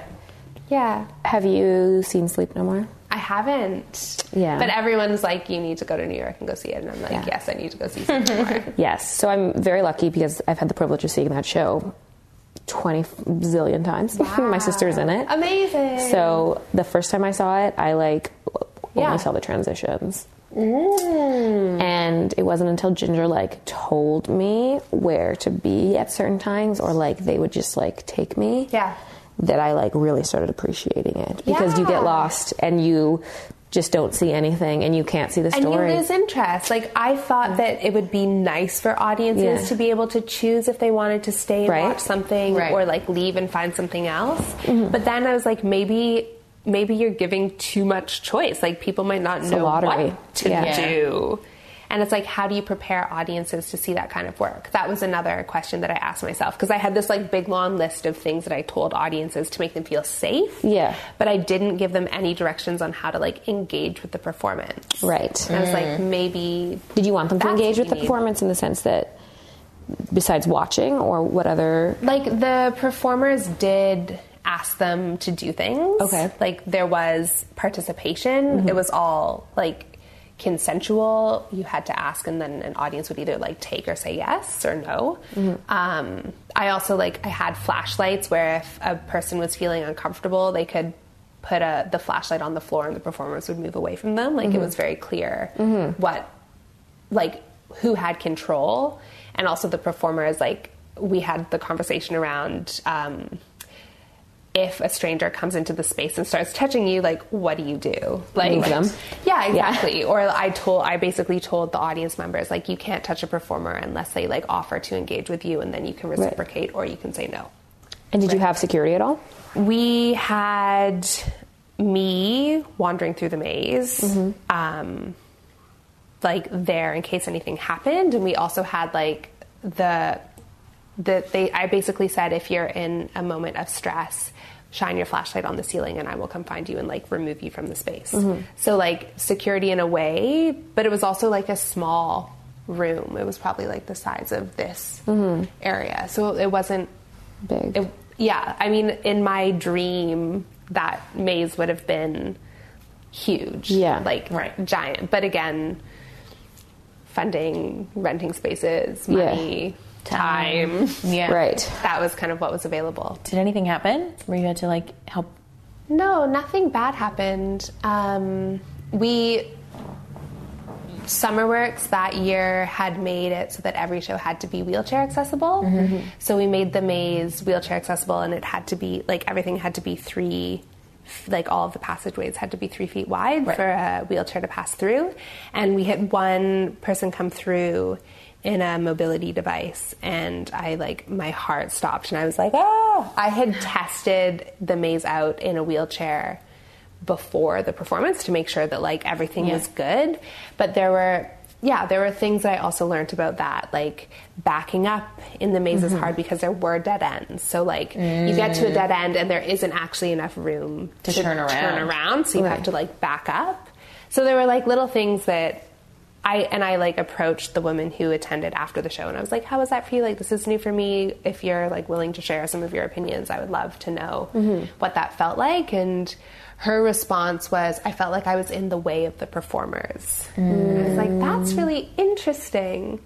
yeah Have you seen Sleep No More? I haven't. Yeah. But everyone's like, you need to go to New York and go see it. And I'm like, Yeah. yes, I need to go see it. Yes. So I'm very lucky because I've had the privilege of seeing that show 20 zillion times. Wow. My sister's in it. Amazing. So the first time I saw it, I like only Yeah. saw the transitions. Mm. And it wasn't until Ginger like told me where to be at certain times or like they would just like take me. Yeah. That I like really started appreciating it because you get lost and you just don't see anything and you can't see the story. And story. you lose interest. Like I thought that it would be nice for audiences Yeah. to be able to choose if they wanted to stay and Right. watch something Right. or like leave and find something else. Mm-hmm. But then I was like, maybe maybe you're giving too much choice. Like people might not a know what to Yeah. do. And it's like, how do you prepare audiences to see that kind of work? That was another question that I asked myself because I had this like big long list of things that I told audiences to make them feel safe. Yeah. But I didn't give them any directions on how to like engage with the performance. right. And I was like, mm. maybe. Did you want them to engage with the you need. performance in the sense that besides watching or what other Like the performers did ask them to do things. Okay. Like there was participation. Mm-hmm. It was all like consensual. You had to ask, and then an audience would either like take or say yes or no. Um, I also like I had flashlights where if a person was feeling uncomfortable, they could put a the flashlight on the floor, and the performers would move away from them. Like it was very clear what like who had control and also the performers like we had the conversation around um, if a stranger comes into the space and starts touching you like what do you do like Move them. yeah exactly or i told i basically told the audience members like you can't touch a performer unless they like offer to engage with you and then you can reciprocate or you can say no And did you have security at all? we had me wandering through the maze, um, like there in case anything happened, and we also had like the the they. I basically said if you're in a moment of stress. Shine your flashlight on the ceiling, and I will come find you and like remove you from the space. Mm-hmm. So like security in a way, but it was also like a small room. It was probably like the size of this mm-hmm. area, so it wasn't Big. it, yeah, I mean, in my dream, that maze would have been huge. Yeah. Like, Right. giant. But again, funding, renting spaces, Yeah. Money, time. Yeah. right. That was kind of what was available. Did anything happen where you had to like help? No, nothing bad happened. Um, we SummerWorks that year had made it so that every show had to be wheelchair accessible. So we made the maze wheelchair accessible, and it had to be like everything had to be three, like all of the passageways had to be three feet wide for a wheelchair to pass through. And we had one person come through in a mobility device and I like my heart stopped and I was like, "Oh, I had tested the maze out in a wheelchair before the performance to make sure that like everything Yeah. was good. But there were yeah, there were things that I also learned about that, like backing up in the maze is Mm-hmm. hard because there were dead ends. So like you get to a dead end and there isn't actually enough room To turn around. turn around, so you have to like back up. So there were like little things that I and I like approached the woman who attended after the show and I was like, "How was that for you? Like this is new for me. If you're like willing to share some of your opinions, I would love to know mm-hmm. what that felt like." And her response was, "I felt like I was in the way of the performers." I was like, "That's mm. really interesting."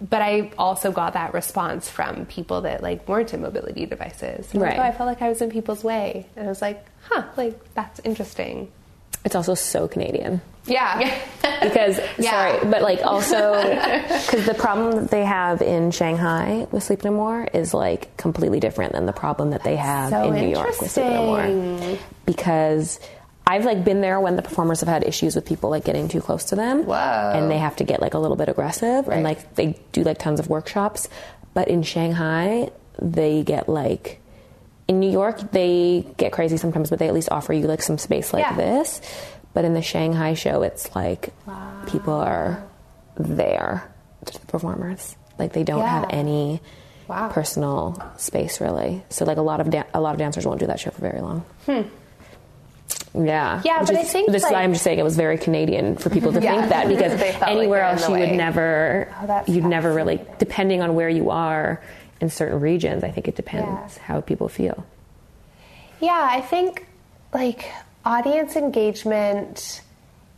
But I also got that response from people that like weren't in mobility devices. And like, Right. "Oh, I felt like I was in people's way, and I was like, "Huh, like that's interesting." It's also so Canadian. Yeah. because Yeah. sorry, but like also because the problem that they have in Shanghai with Sleep No More is like completely different than the problem that they have so in New York with Sleep No More. interesting. Because I've like been there when the performers have had issues with people like getting too close to them, Whoa. and they have to get like a little bit aggressive, Right. and like they do like tons of workshops. But in Shanghai, they get like. In New York, they get crazy sometimes, but they at least offer you like some space like Yeah. this. But in the Shanghai show, it's like people are there, just the performers. Like they don't have any Wow. personal space really. So like a lot of dan- a lot of dancers won't do that show for very long. Yeah. Yeah, Which but I think this like, I'm just saying it was very Canadian for people to Yeah. think that because felt like anywhere else you would never, Oh, you'd never really, depending on where you are in certain regions. I think it depends Yeah. how people feel. Yeah, I think like audience engagement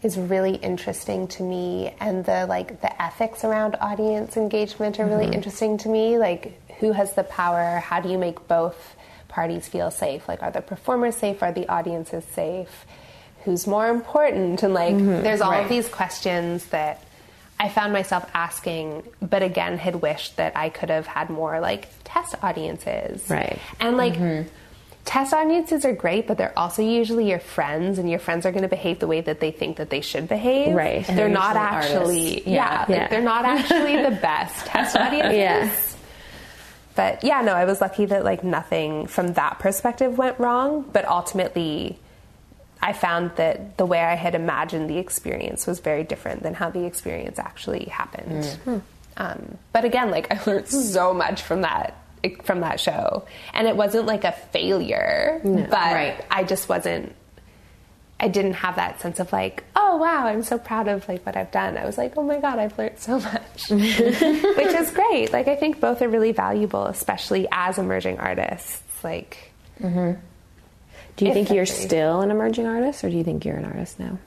is really interesting to me and the like the ethics around audience engagement are really mm-hmm. interesting to me like who has the power how do you make both parties feel safe like are the performers safe are the audiences safe who's more important and like mm-hmm. there's all Right. of these questions that I found myself asking, but again, had wished that I could have had more like test audiences. Right. And like, mm-hmm. test audiences are great, but they're also usually your friends, and your friends are going to behave the way that they think that they should behave. Right. And They're, they're not actually, artists. yeah, Yeah. like, Yeah. they're not actually the best test audiences. Yeah. But yeah, no, I was lucky that like nothing from that perspective went wrong, but ultimately I found that the way I had imagined the experience was very different than how the experience actually happened. Mm. Hmm. Um, but again, like I learned so much from that from that show, and it wasn't like a failure, but Right. I just wasn't. I didn't have that sense of like, oh wow, I'm so proud of like what I've done. I was like, oh my god, I've learned so much, which is great. Like I think both are really valuable, especially as emerging artists. Like mm-hmm. Do you think you're still an emerging artist, or do you think you're an artist now?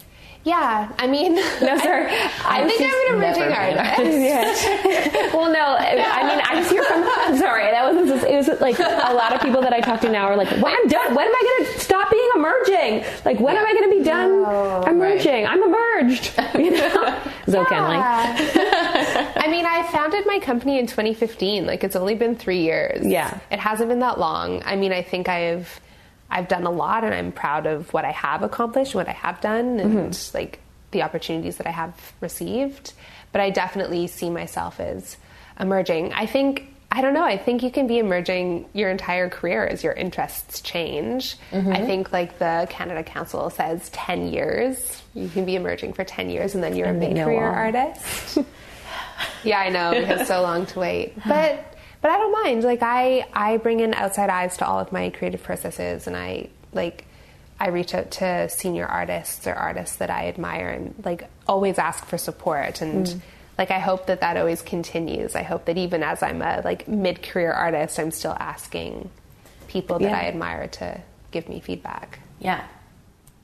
Yeah, I mean, No, sir. I, think I'm an emerging artist. yeah. well, no, I mean, I just hear from. I'm sorry, that was just, it was like a lot of people that I talk to now are like, "Well, I'm done. When am I going to stop being emerging? Like, when am I going to be done Oh, emerging? I'm emerged." You know, Zoe Kenley. Yeah. I mean, I founded my company in 2015. Like, it's only been three years. Yeah. it hasn't been that long. I mean, I think I've I've done a lot, and I'm proud of what I have accomplished, what I have done, and mm-hmm. like the opportunities that I have received. But I definitely see myself as emerging. I think. I don't know. I think you can be emerging your entire career as your interests change. Mm-hmm. I think, like the Canada Council says, 10 years. You can be emerging for 10 years and then you're a they mid know career all. artist. Yeah, I know. We have so long to wait, but but I don't mind. Like I I bring in outside eyes to all of my creative processes, and I like I reach out to senior artists or artists that I admire, and like always ask for support. And Mm. like I hope that that always continues. I hope that even as I'm a like mid career artist, I'm still asking people that Yeah. I admire to give me feedback. Yeah.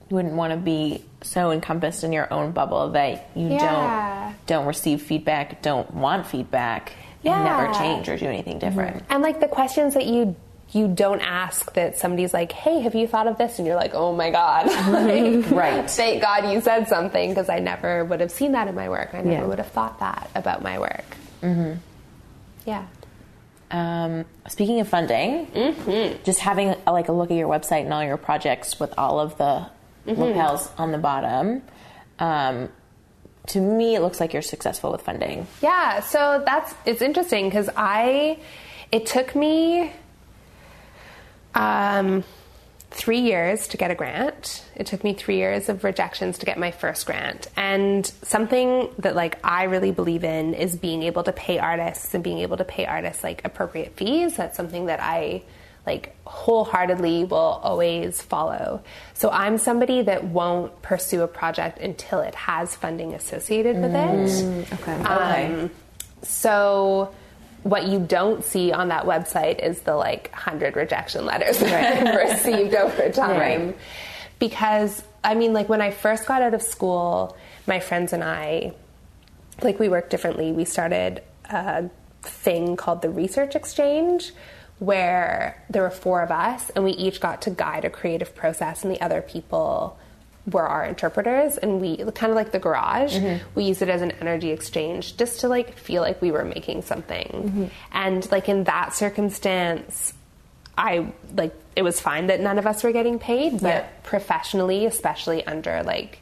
You wouldn't want to be so encompassed in your own bubble that you Yeah. don't don't receive feedback, don't want feedback, and never change or do anything different. And like the questions that you you don't ask that somebody's like, "Hey, have you thought of this?" and you're like, "Oh my god." Like, Right. Thank God you said something because I never would have seen that in my work. I never Yeah. would have thought that about my work. Mm-hmm. Yeah. Um, speaking of funding, just having a, like a look at your website and all your projects with all of the lapels on the bottom. Um, to me, it looks like you're successful with funding. Yeah, so that's it's interesting because I it took me um, three years to get a grant. It took me three years of rejections to get my first grant. And something that like I really believe in is being able to pay artists and being able to pay artists like appropriate fees. That's something that I like wholeheartedly will always follow. So I'm somebody that won't pursue a project until it has funding associated with it. Okay. Um, so what you don't see on that website is the like hundred rejection letters that I've received over time. Right. Because I mean, like when I first got out of school, my friends and I, like we worked differently. We started a thing called the Research Exchange, where there were four of us, and we each got to guide a creative process, and the other people were our interpreters and we kind of like the garage mm-hmm. we used it as an energy exchange just to like feel like we were making something. Mm-hmm. And like in that circumstance i like it was fine that none of us were getting paid but Yeah. professionally especially under like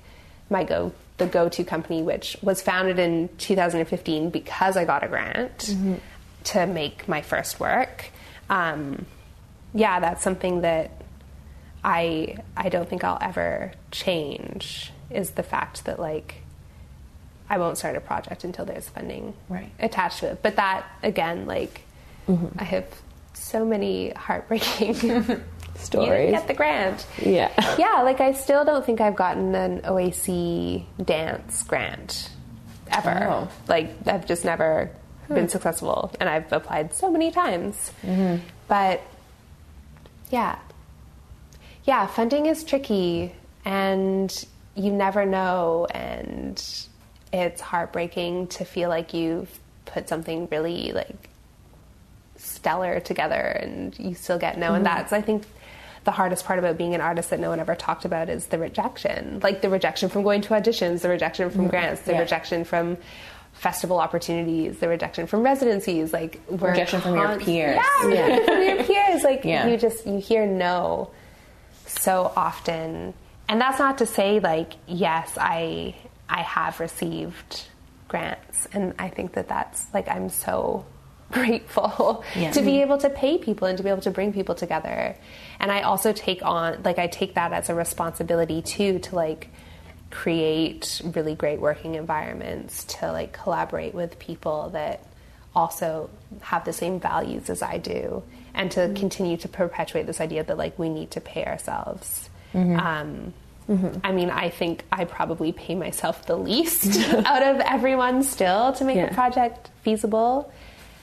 my go the go-to company which was founded in 2015 because i got a grant mm-hmm. to make my first work um, yeah that's something that I I don't think I'll ever change is the fact that like I won't start a project until there's funding Right. attached to it. But that again, like I have so many heartbreaking You didn't Stories. get the grant. Yeah. Yeah, like I still don't think I've gotten an OAC dance grant ever. Oh. Like I've just never been successful, and I've applied so many times. Mm-hmm. But yeah, yeah, funding is tricky, and you never know, and it's heartbreaking to feel like you've put something really like stellar together and you still get no and mm-hmm. that's i think the hardest part about being an artist that no one ever talked about is the rejection. Like the rejection from going to auditions the rejection from mm-hmm. grants the Yeah. rejection from festival opportunities the rejection from residencies like we're Rejection from your peers. yeah, rejection from your peers like Yeah. you just you hear no so often and that's not to say like yes i i have received grants and i think that that's like i'm so grateful Yeah. to be able to pay people and to be able to bring people together and i also take on like i take that as a responsibility too to like create really great working environments to like collaborate with people that also have the same values as I do, and to mm-hmm. continue to perpetuate this idea that like we need to pay ourselves. Mm-hmm. Um, mm-hmm. I mean, I think I probably pay myself the least out of everyone still to make Yeah. a project feasible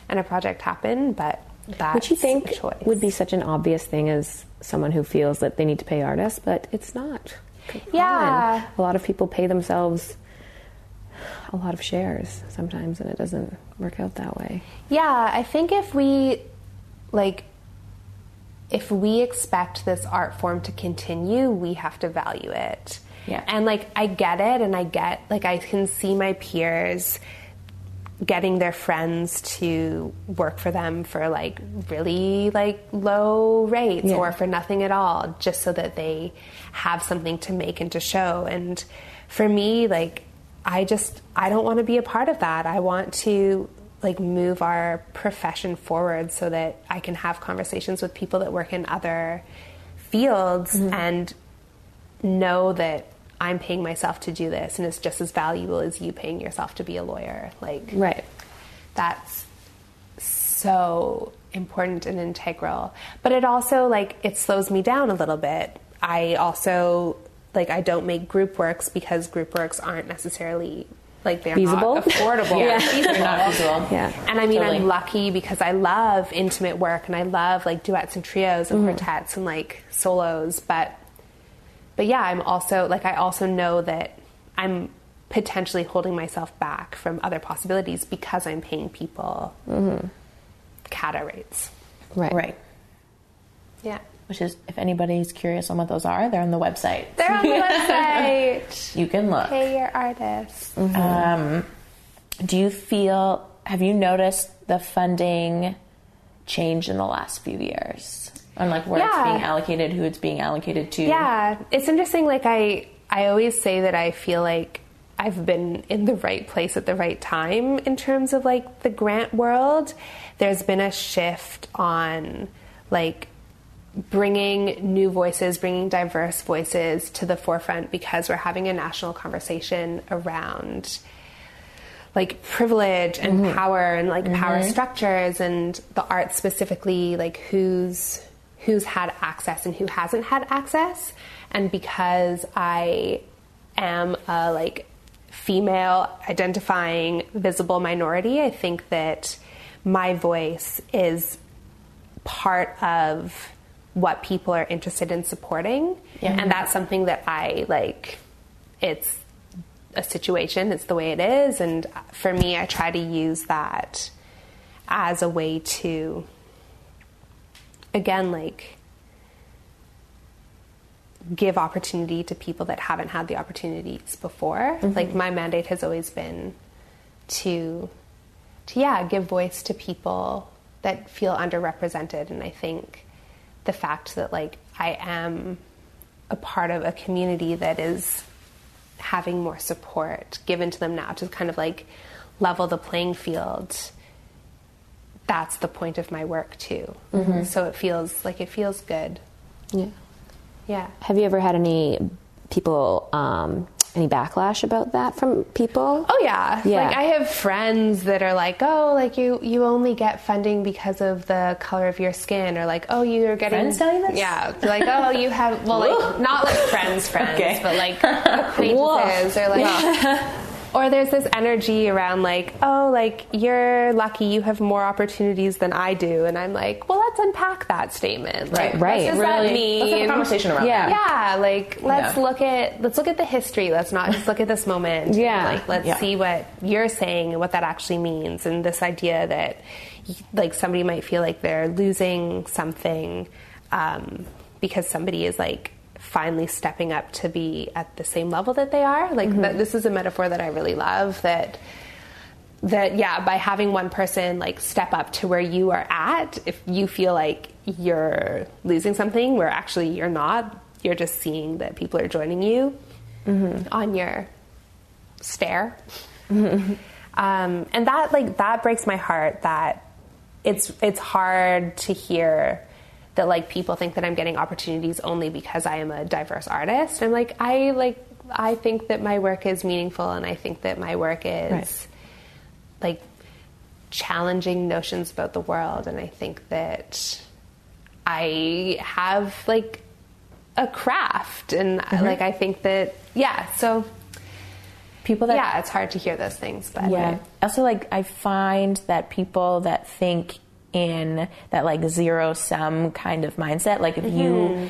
and a project happen, but that's Which you think would be such an obvious thing as someone who feels that they need to pay artists, but it's not. Yeah. A lot of people pay themselves a lot of shares sometimes, and it doesn't work out that way. Yeah, I think if we like if we expect this art form to continue, we have to value it. Yeah. And like I get it and I get like I can see my peers getting their friends to work for them for like really like low rates Yeah. or for nothing at all just so that they have something to make and to show and for me like I just I don't want to be a part of that. I want to like move our profession forward so that I can have conversations with people that work in other fields mm-hmm. and know that I'm paying myself to do this and it's just as valuable as you paying yourself to be a lawyer. Like Right. that's so important and integral. But it also like it slows me down a little bit. I also like I don't make group works because group works aren't necessarily like they're Feasible? not affordable. Yeah. feasible. They're not feasible. Yeah. And I mean, Totally. I'm lucky because I love intimate work and I love like duets and trios and mm-hmm. quartets and like solos. But, but yeah, I'm also like I also know that I'm potentially holding myself back from other possibilities because I'm paying people CADA rates. Right. Right. Yeah, Which is, if anybody's curious on what those are, they're on the website. they're on the website. You can look. Pay your artists. Um, do you feel, have you noticed the funding change in the last few years? On like where it's being allocated, who it's being allocated to? Yeah, it's interesting. Like I, I always say that I feel like I've been in the right place at the right time in terms of like the grant world. There's been a shift on like bringing new voices, bringing diverse voices to the forefront because we're having a national conversation around like privilege and mm-hmm. power and like power mm-hmm. structures and the arts specifically like who's who's had access and who hasn't had access. And because i am a like female identifying visible minority i think that my voice is part of what people are interested in supporting. And that's something that i like it's a situation it's the way it is. And for me i try to use that as a way to again like give opportunity to people that haven't had the opportunities before. Mm-hmm. Like my mandate has always been to to yeah give voice to people that feel underrepresented. And i think the fact that like i am a part of a community that is having more support given to them now to kind of like level the playing field that's the point of my work too so it feels like it feels good Yeah. yeah Have you ever had any people, um, any backlash about that from people? Oh yeah. Yeah. Like I have friends that are like, "Oh, like you you only get funding because of the color of your skin," or like, "Oh, you're getting Friends tell you this? Yeah. Like, "Oh, you have well, like not like friends, friends, Okay. but like acquaintances or like." Or there's this energy around like, oh, like you're lucky you have more opportunities than I do, and I'm like, well, let's unpack that statement. Like, Right. What does Really, that mean? let's have a conversation around Yeah. that. Yeah, like let's Yeah. look at let's look at the history. Let's not just look at this moment. Yeah. like let's Yeah. see what you're saying and what that actually means, and this idea that like somebody might feel like they're losing something um, because somebody is like finally stepping up to be at the same level that they are. Like mm-hmm. that, this is a metaphor that I really love. That that yeah by having one person like step up to where you are at if you feel like you're losing something where actually you're not you're just seeing that people are joining you mm-hmm. on your stair mm-hmm. um, and that like that breaks my heart that it's it's hard to hear that like people think that I'm getting opportunities only because I am a diverse artist. I'm like I like I think that my work is meaningful and I think that my work is Right. like challenging notions about the world and I think that I have like a craft and uh-huh. like I think that yeah so People that yeah it's hard to hear those things but Yeah. Also, like, I find that people that think in that like zero sum kind of mindset, like if you mm-hmm.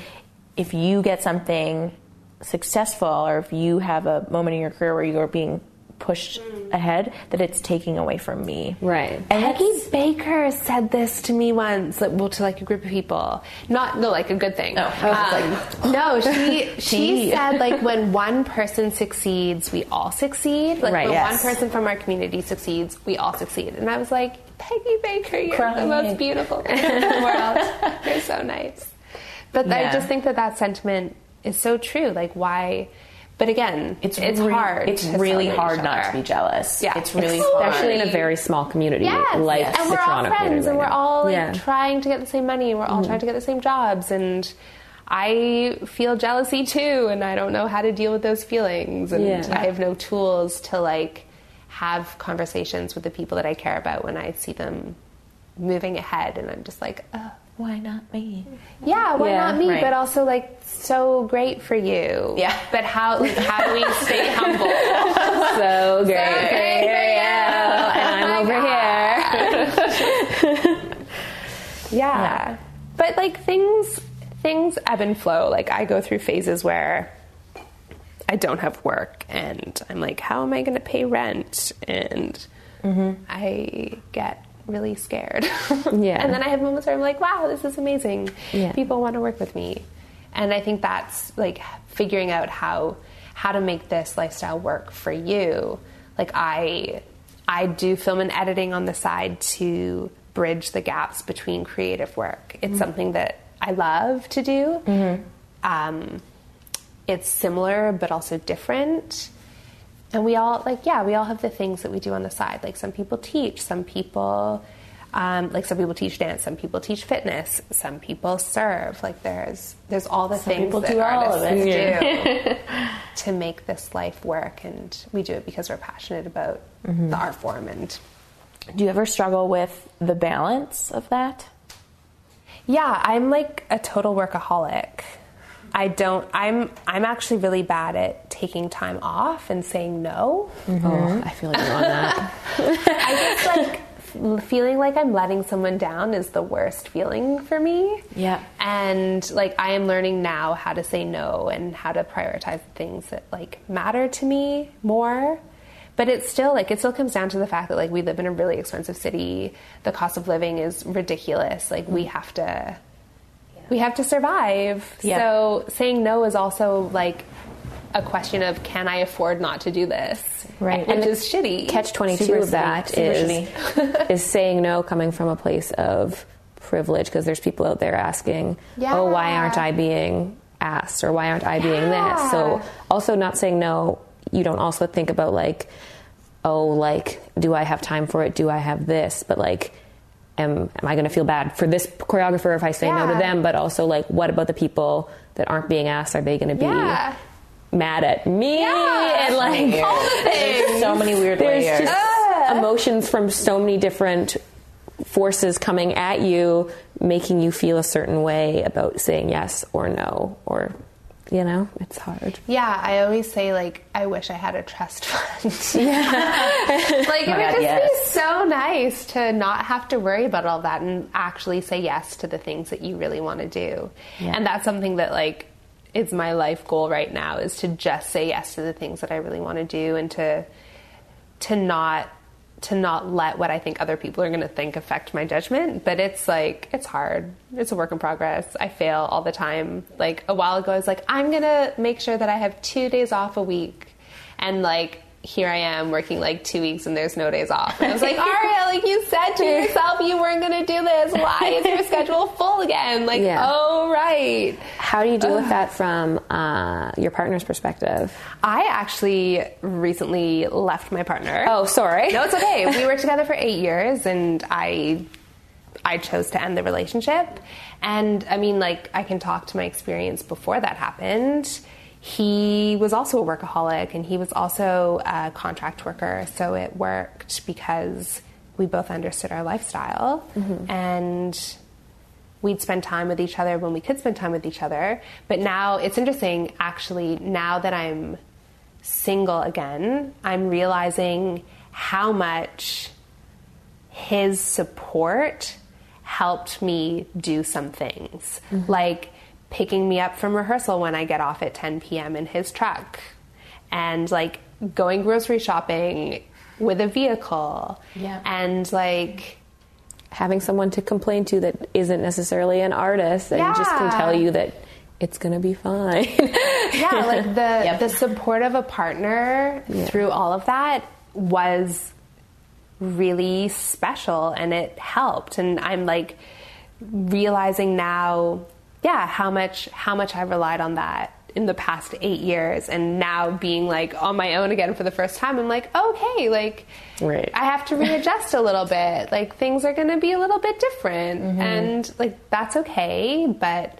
if you get something successful or if you have a moment in your career where you're being pushed ahead, that it's taking away from me. Right. And Peggy Baker said this to me once, like, well, to like a group of people. Not no, like a good thing. Um, no, she she said like when one person succeeds, we all succeed. Like Right, when yes. one person from our community succeeds, we all succeed. And I was like, Peggy Baker, you're the most beautiful person in the world. You're so nice. But I just think that that sentiment is so true. Like why? But again, it's it's re- hard. It's really hard not to be jealous. Yeah. it's really Especially hard. in a very small community Yes. like and the we're all Toronto friends, community and we're now. all like Yeah. trying to get the same money, and we're all mm-hmm. trying to get the same jobs, and I feel jealousy too, and I don't know how to deal with those feelings, and Yeah. I have no tools to like have conversations with the people that I care about when I see them moving ahead, and I'm just like, oh. Why not me? Yeah, why Yeah, not me? right. But also like so great for you. Yeah. But how like, how do we stay humble? so great, great for you. and I'm oh over here Yeah. But like things things ebb and flow. Like I go through phases where I don't have work and I'm like, how am I going to pay rent? And mm-hmm. I get really scared. Yeah. and then I have moments where I'm like, wow, this is amazing. Yeah. People want to work with me. And I think that's like figuring out how how to make this lifestyle work for you. Like I I do film and editing on the side to bridge the gaps between creative work. It's something that I love to do. Um, it's similar but also different. And we all like yeah, we all have the things that we do on the side. Like some people teach, some people um, like some people teach dance, some people teach fitness, some people serve. Like there's there's all the things people that do all of artists it. do to make this life work, and we do it because we're passionate about the art form. And Do you ever struggle with the balance of that? yeah, I'm like a total workaholic. I don't. I'm. I'm actually really bad at taking time off and saying no. Mm-hmm. oh I feel like you're on that I just like feeling like I'm letting someone down is the worst feeling for me. Yeah. And like I am learning now how to say no and how to prioritize the things that like matter to me more. But it's still like it still comes down to the fact that like we live in a really expensive city. The cost of living is ridiculous. Like we have to we have to survive. Yeah. So saying no is also like a question of can I afford not to do this? Right. Which And is shitty. catch 22 Super of that is is saying no coming from a place of privilege because there's people out there asking oh why aren't i being asked or why aren't i being this so also not saying no you don't also think about like oh like do i have time for it do i have this but like am, am i going to feel bad for this choreographer if i say no to them but also like what about the people that aren't being asked are they going to be Yeah. mad at me Yeah. and like All the things. So many weird there's layers. just emotions from so many different forces coming at you making you feel a certain way about saying yes or no or you know it's hard Yeah, I always say like I wish I had a trust fund. like it would God, just yes. be so nice to not have to worry about all that and actually say yes to the things that you really want to do. Yeah. And that's something that like is my life goal right now is to just say yes to the things that I really want to do and to to not to not let what I think other people are going to think affect my judgment. But it's like it's hard. It's a work in progress. I fail all the time. Like a while ago, I was like, I'm going to make sure that I have two days off a week, and like. Here I am working like two weeks and there's no days off. And I was like, Aria, like you said to yourself you weren't going to do this. Why is your schedule full again? Like, Yeah. oh, right. how do you deal with that from uh, your partner's perspective I actually recently left my partner. oh sorry No, it's okay. We were together for eight years, and I, I chose to end the relationship. And I mean, like, I can talk to my experience before that happened. He was also a workaholic, and he was also a contract worker. So it worked because we both understood our lifestyle, mm-hmm. and we'd spend time with each other when we could spend time with each other. But now it's interesting, actually, now that I'm single again, I'm realizing how much his support helped me do some things. Mm-hmm. Like picking me up from rehearsal when I get off at 10 p.m. in his truck and like going grocery shopping with a vehicle. Yeah. And like, Having someone to complain to that isn't necessarily an artist and just can tell you that it's gonna be fine. yeah, like the Yep. the support of a partner through all of that was really special and it helped and I'm like realizing now yeah how much how much I've relied on that in the past 8 years and now being like on my own again for the first time I'm like okay like Right. I have to readjust a little bit. Like things are going to be a little bit different. Mm-hmm. And like that's okay but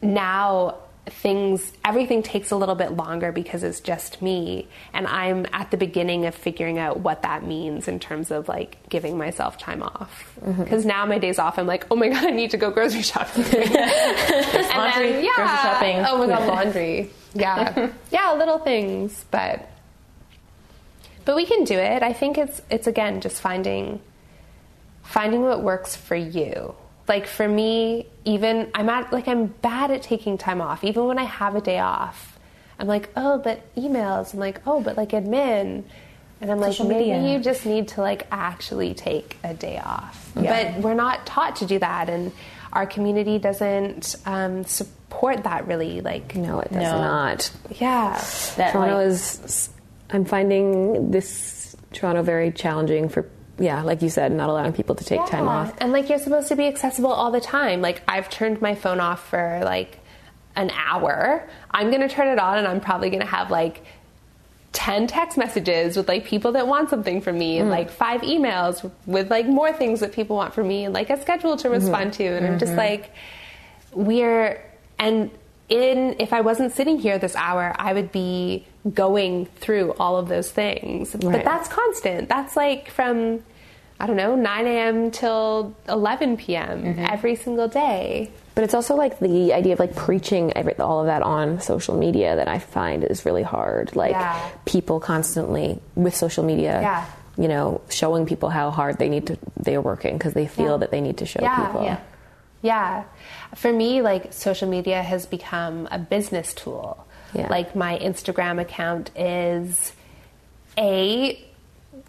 now things everything takes a little bit longer because it's just me. And i'm at the beginning of figuring out what that means in terms of like giving myself time off. Mm-hmm. Because now my days off i'm like oh my god i need to go grocery shopping. And laundry, grocery shopping. oh my god laundry. Yeah. Yeah little things but but we can do it. I think it's it's again just finding finding what works for you. Like for me, even I'm at like I'm bad at taking time off. Even when I have a day off, I'm like, oh, but emails. I'm like, oh, but like admin. And I'm like, Social maybe media. you just need to like actually take a day off. Yeah. But we're not taught to do that, and our community doesn't um, support that really. Like, no, it does No. not. yeah, That, Toronto like- is. I'm finding this Toronto very challenging for. Yeah, like you said, not allowing people to take time off. And like you're supposed to be accessible all the time. Like I've turned my phone off for like an hour. I'm going to turn it on and I'm probably going to have like 10 text messages with like people that want something from me and mm. like five emails with like more things that people want from me and like a schedule to mm-hmm. respond to. And I'm just mm-hmm. like we're and in if I wasn't sitting here this hour I would be going through all of those things. But that's constant. That's like from I don't know 9 a.m. till 11 p.m. Mm-hmm. every single day But it's also like the idea of like preaching every, all of that on social media that I find is really hard. Like Yeah. people constantly with social media, Yeah. you know, showing people how hard they need to they're working because they feel Yeah. that they need to show people. yeah. Yeah. For me, like social media has become a business tool. Like my Instagram account is a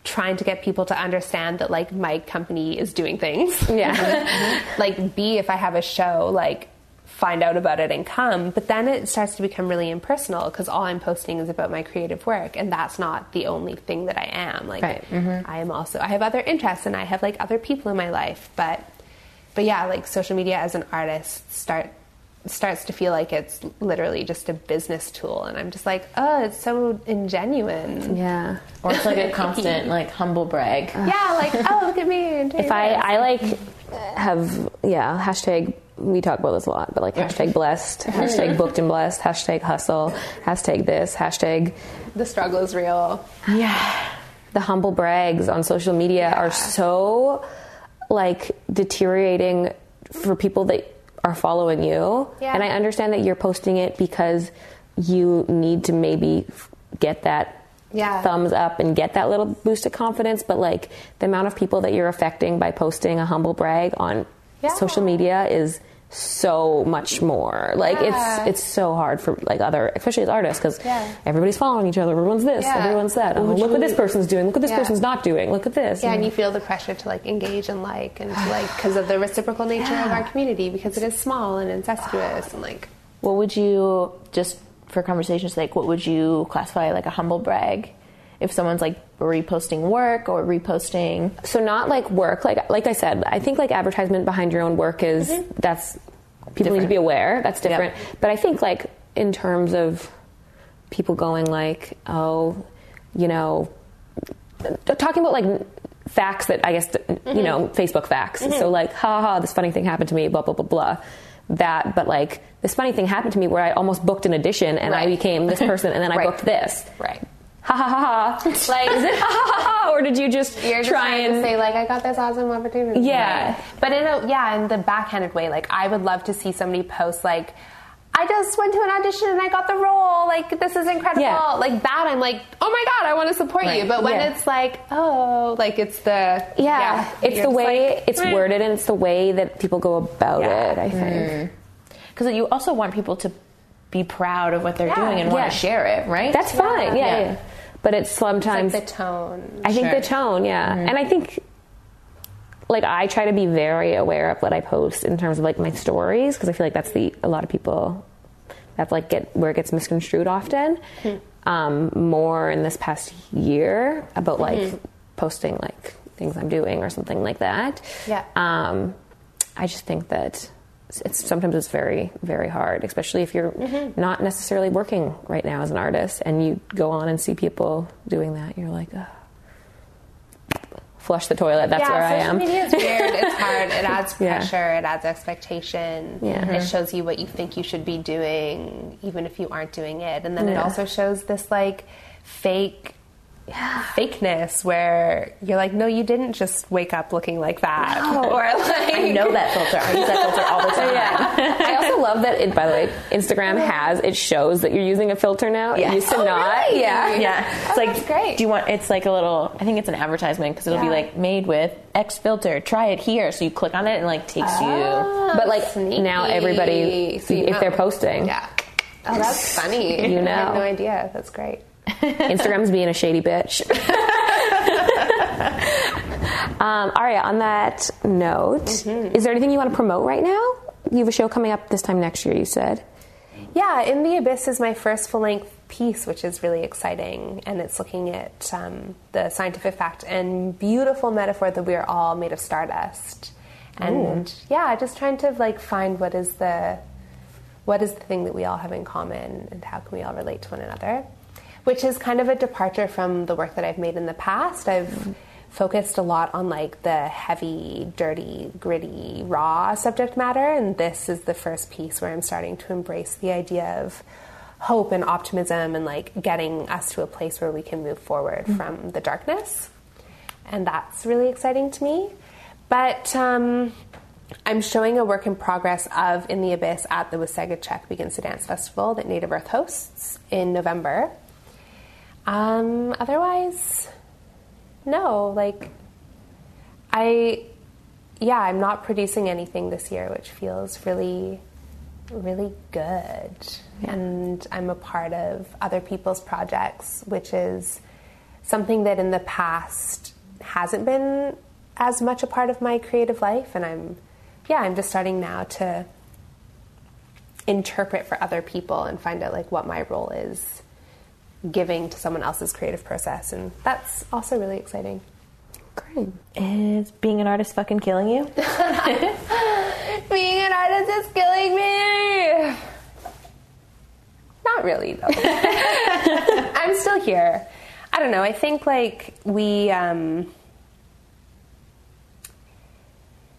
trying to get people to understand that like my company is doing things. Yeah. like B if I have a show, like find out about it and come. But then it starts to become really impersonal because all I'm posting is about my creative work and that's not the only thing that I am. Like Right. Mm-hmm. I am also I have other interests and I have like other people in my life, but but yeah, like social media as an artist start starts to feel like it's literally just a business tool and I'm just like, "Oh, it's so ingenuine." yeah. Or it's like a constant like humble brag. Yeah, like, "Oh, look at me." If I. I like have yeah hashtag we talk about this a lot but like hashtag blessed hashtag booked and blessed hashtag hustle hashtag this hashtag the struggle is real. yeah the humble brags on social media are so like deteriorating for people that are following you Yeah. and i understand that you're posting it because you need to maybe get that Yeah. thumbs up and get that little boost of confidence but like the amount of people that you're affecting by posting a humble brag on Yeah. social media is so much more like Yeah. it's it's so hard for like other especially as artists because Yeah. everybody's following each other everyone's this Yeah. everyone's that oh, look what this person's doing look what this Yeah. person's not doing look at this Yeah, and you feel the pressure to like engage and like and to like because of the reciprocal nature of our community because it is small and incestuous and like What would you just for conversation's sake? What would you classify like a humble brag? If someone's like reposting work or reposting, so not like work like like i said i think like advertisement behind your own work is mm-hmm. that's people need to be aware. That's different. But i think like in terms of people going like oh you know talking about like facts that i guess you mm-hmm. know facebook facts. Mm-hmm. So like ha ha this funny thing happened to me blah blah blah blah that. But like this funny thing happened to me where i almost booked an audition and i became this person and then i Right. booked this. Right. Ha ha ha ha like is it ha ha ha ha or did you just You're just try trying and to say like I got this awesome opportunity. Yeah. Right. But in a yeah, in the backhanded way, like I would love to see somebody post like I just went to an audition and I got the role. Like this is incredible. Yeah. Like that, I'm like, oh my god, I want to support you. But when Yeah. it's like, oh, like it's the yeah, it's the way like, it's "Eh." worded and it's the way that people go about Yeah. it i think because you also want people to be proud of what they're Yeah. doing and want to share it, right? That's fine. Yeah, Yeah. yeah. But it's Like sometimes the tone. I think Sure. the tone, yeah. And I think like I try to be very aware of what I post in terms of like my stories because I feel like that's the a lot of people that like get where it gets misconstrued often. Um, more in this past year about like posting like things I'm doing or something like that. Yeah. Um, I just think that it's sometimes it's very very hard, especially if you're mm-hmm. not necessarily working right now as an artist and you go on and see people doing that. You're like, flush the toilet. That's yeah, where I am. media is weird. It's hard. It adds Yeah. pressure. It adds expectation. Yeah. It uh-huh. shows you what you think you should be doing, even if you aren't doing it. And then it also shows this like fake fakeness where you're like, no, you didn't just wake up looking like that. Or like I know that filter. I use that filter all the time. Yeah. I also love that. It, by the way, Instagram has it shows that you're using a filter now. It used to Oh, not. really? Yeah. Yeah, oh, it's Oh, like great. Do you want? It's like a little. I think it's an advertisement because it'll be like made with X filter. Try it here. So you click on it and like takes Oh, But like sneaky. now, everybody, So you if they're posting, Yeah. Oh, that's funny. You know. I had know. no idea. That's great. Instagram's being a shady bitch. um, Aria, on that note, Mm-hmm. is there anything you want to promote right now? You have a show coming up this time next year. You said. Yeah, In the Abyss is my first full length piece, which is really exciting. And it's looking at um, the scientific fact and beautiful metaphor that we are all made of stardust. And yeah, just trying to like find what is the what is the thing that we all have in common and how can we all relate to one another. Which is kind of a departure from the work that I've made in the past. I've focused a lot on like the heavy, dirty, gritty, raw subject matter, and this is the first piece where I'm starting to embrace the idea of hope and optimism and like getting us to a place where we can move forward from the darkness. And that's really exciting to me. But um, I'm showing a work in progress of In the Abyss at the Weesageechak Begins to Dance Festival that Native Earth hosts in November. Um, otherwise, no, like I, yeah, I'm not producing anything this year, which feels really, really good. And I'm a part of other people's projects, which is something that in the past hasn't been as much a part of my creative life. And I'm, yeah, I'm just starting now to interpret for other people and find out like what my role is giving to someone else's creative process and that's also really exciting Great. Is being an artist fucking killing you? being an artist is killing me not really though i'm still here i don't know i think like we um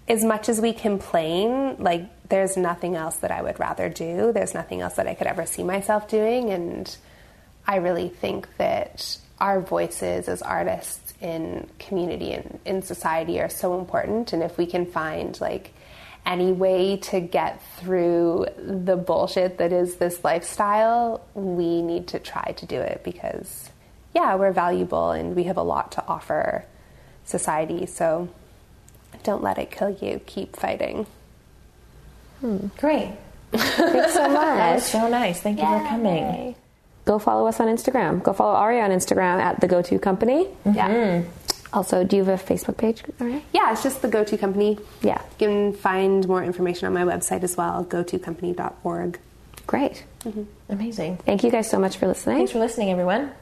as much as we complain, like there's nothing else that I would rather do. There's nothing else that I could ever see myself doing. And I really think that our voices as artists in community and in society are so important. And if we can find like any way to get through the bullshit that is this lifestyle, we need to try to do it because, yeah, we're valuable and we have a lot to offer society. So don't let it kill you. Keep fighting. Hmm. Great. Thanks so That much. was so nice. Thank you for coming. Go follow us on Instagram. Go follow Aria on Instagram at the Go To Company. Yeah. Mm-hmm. Also, do you have a Facebook page, Aria? Yeah, it's just the go to company. Yeah. You can find more information on my website as well, gotocompany.org. Great. Mm-hmm. Amazing. Thank you guys so much for listening. Thanks for listening, everyone.